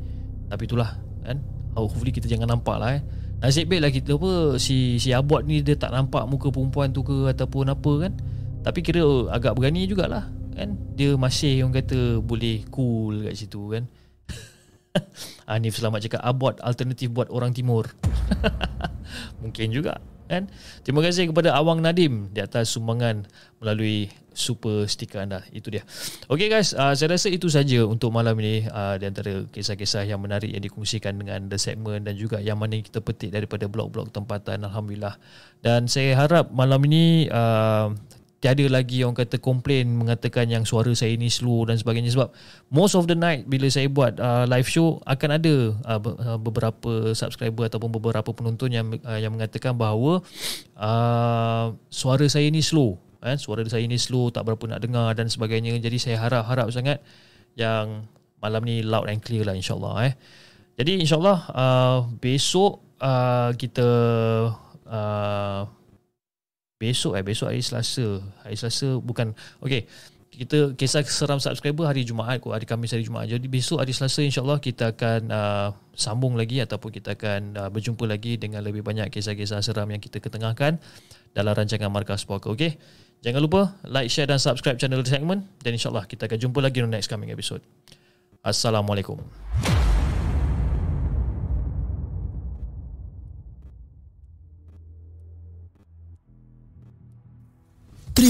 Tapi itulah kan. Hopefully kita jangan nampak lah eh. Nasib baik lah kita apa si si abot ni dia tak nampak muka perempuan tu ke ataupun apa kan. Tapi kira agak berani jugalah kan. Dia masih yang kata boleh cool kat situ kan. Anif selamat cakap abot alternatif buat orang timur. Mungkin juga kan. Terima kasih kepada Awang Nadim di atas sumbangan melalui super stiker anda. Itu dia. Okay guys, uh, saya rasa itu saja untuk malam ini uh, di antara kisah-kisah yang menarik yang dikongsikan dengan The Segment dan juga yang mana kita petik daripada blog-blog tempatan. Alhamdulillah. Dan saya harap malam ini uh, tiada lagi orang kata komplain mengatakan yang suara saya ni slow dan sebagainya. Sebab most of the night bila saya buat uh, live show akan ada uh, uh beberapa subscriber ataupun beberapa penonton yang uh, yang mengatakan bahawa uh, suara saya ni slow kan? Suara saya ni slow tak berapa nak dengar dan sebagainya. Jadi saya harap-harap sangat yang malam ni loud and clear lah insyaallah eh. Jadi insyaallah uh, besok uh, kita uh, besok eh besok hari Selasa hari Selasa bukan okey kita kisah seram subscriber hari Jumaat kot hari Khamis hari Jumaat jadi besok hari Selasa insyaallah kita akan uh, sambung lagi ataupun kita akan uh, berjumpa lagi dengan lebih banyak kisah-kisah seram yang kita ketengahkan dalam rancangan Markas Puaka okey Jangan lupa like, share dan subscribe channel The Segment dan insyaAllah kita akan jumpa lagi di next coming episode. Assalamualaikum.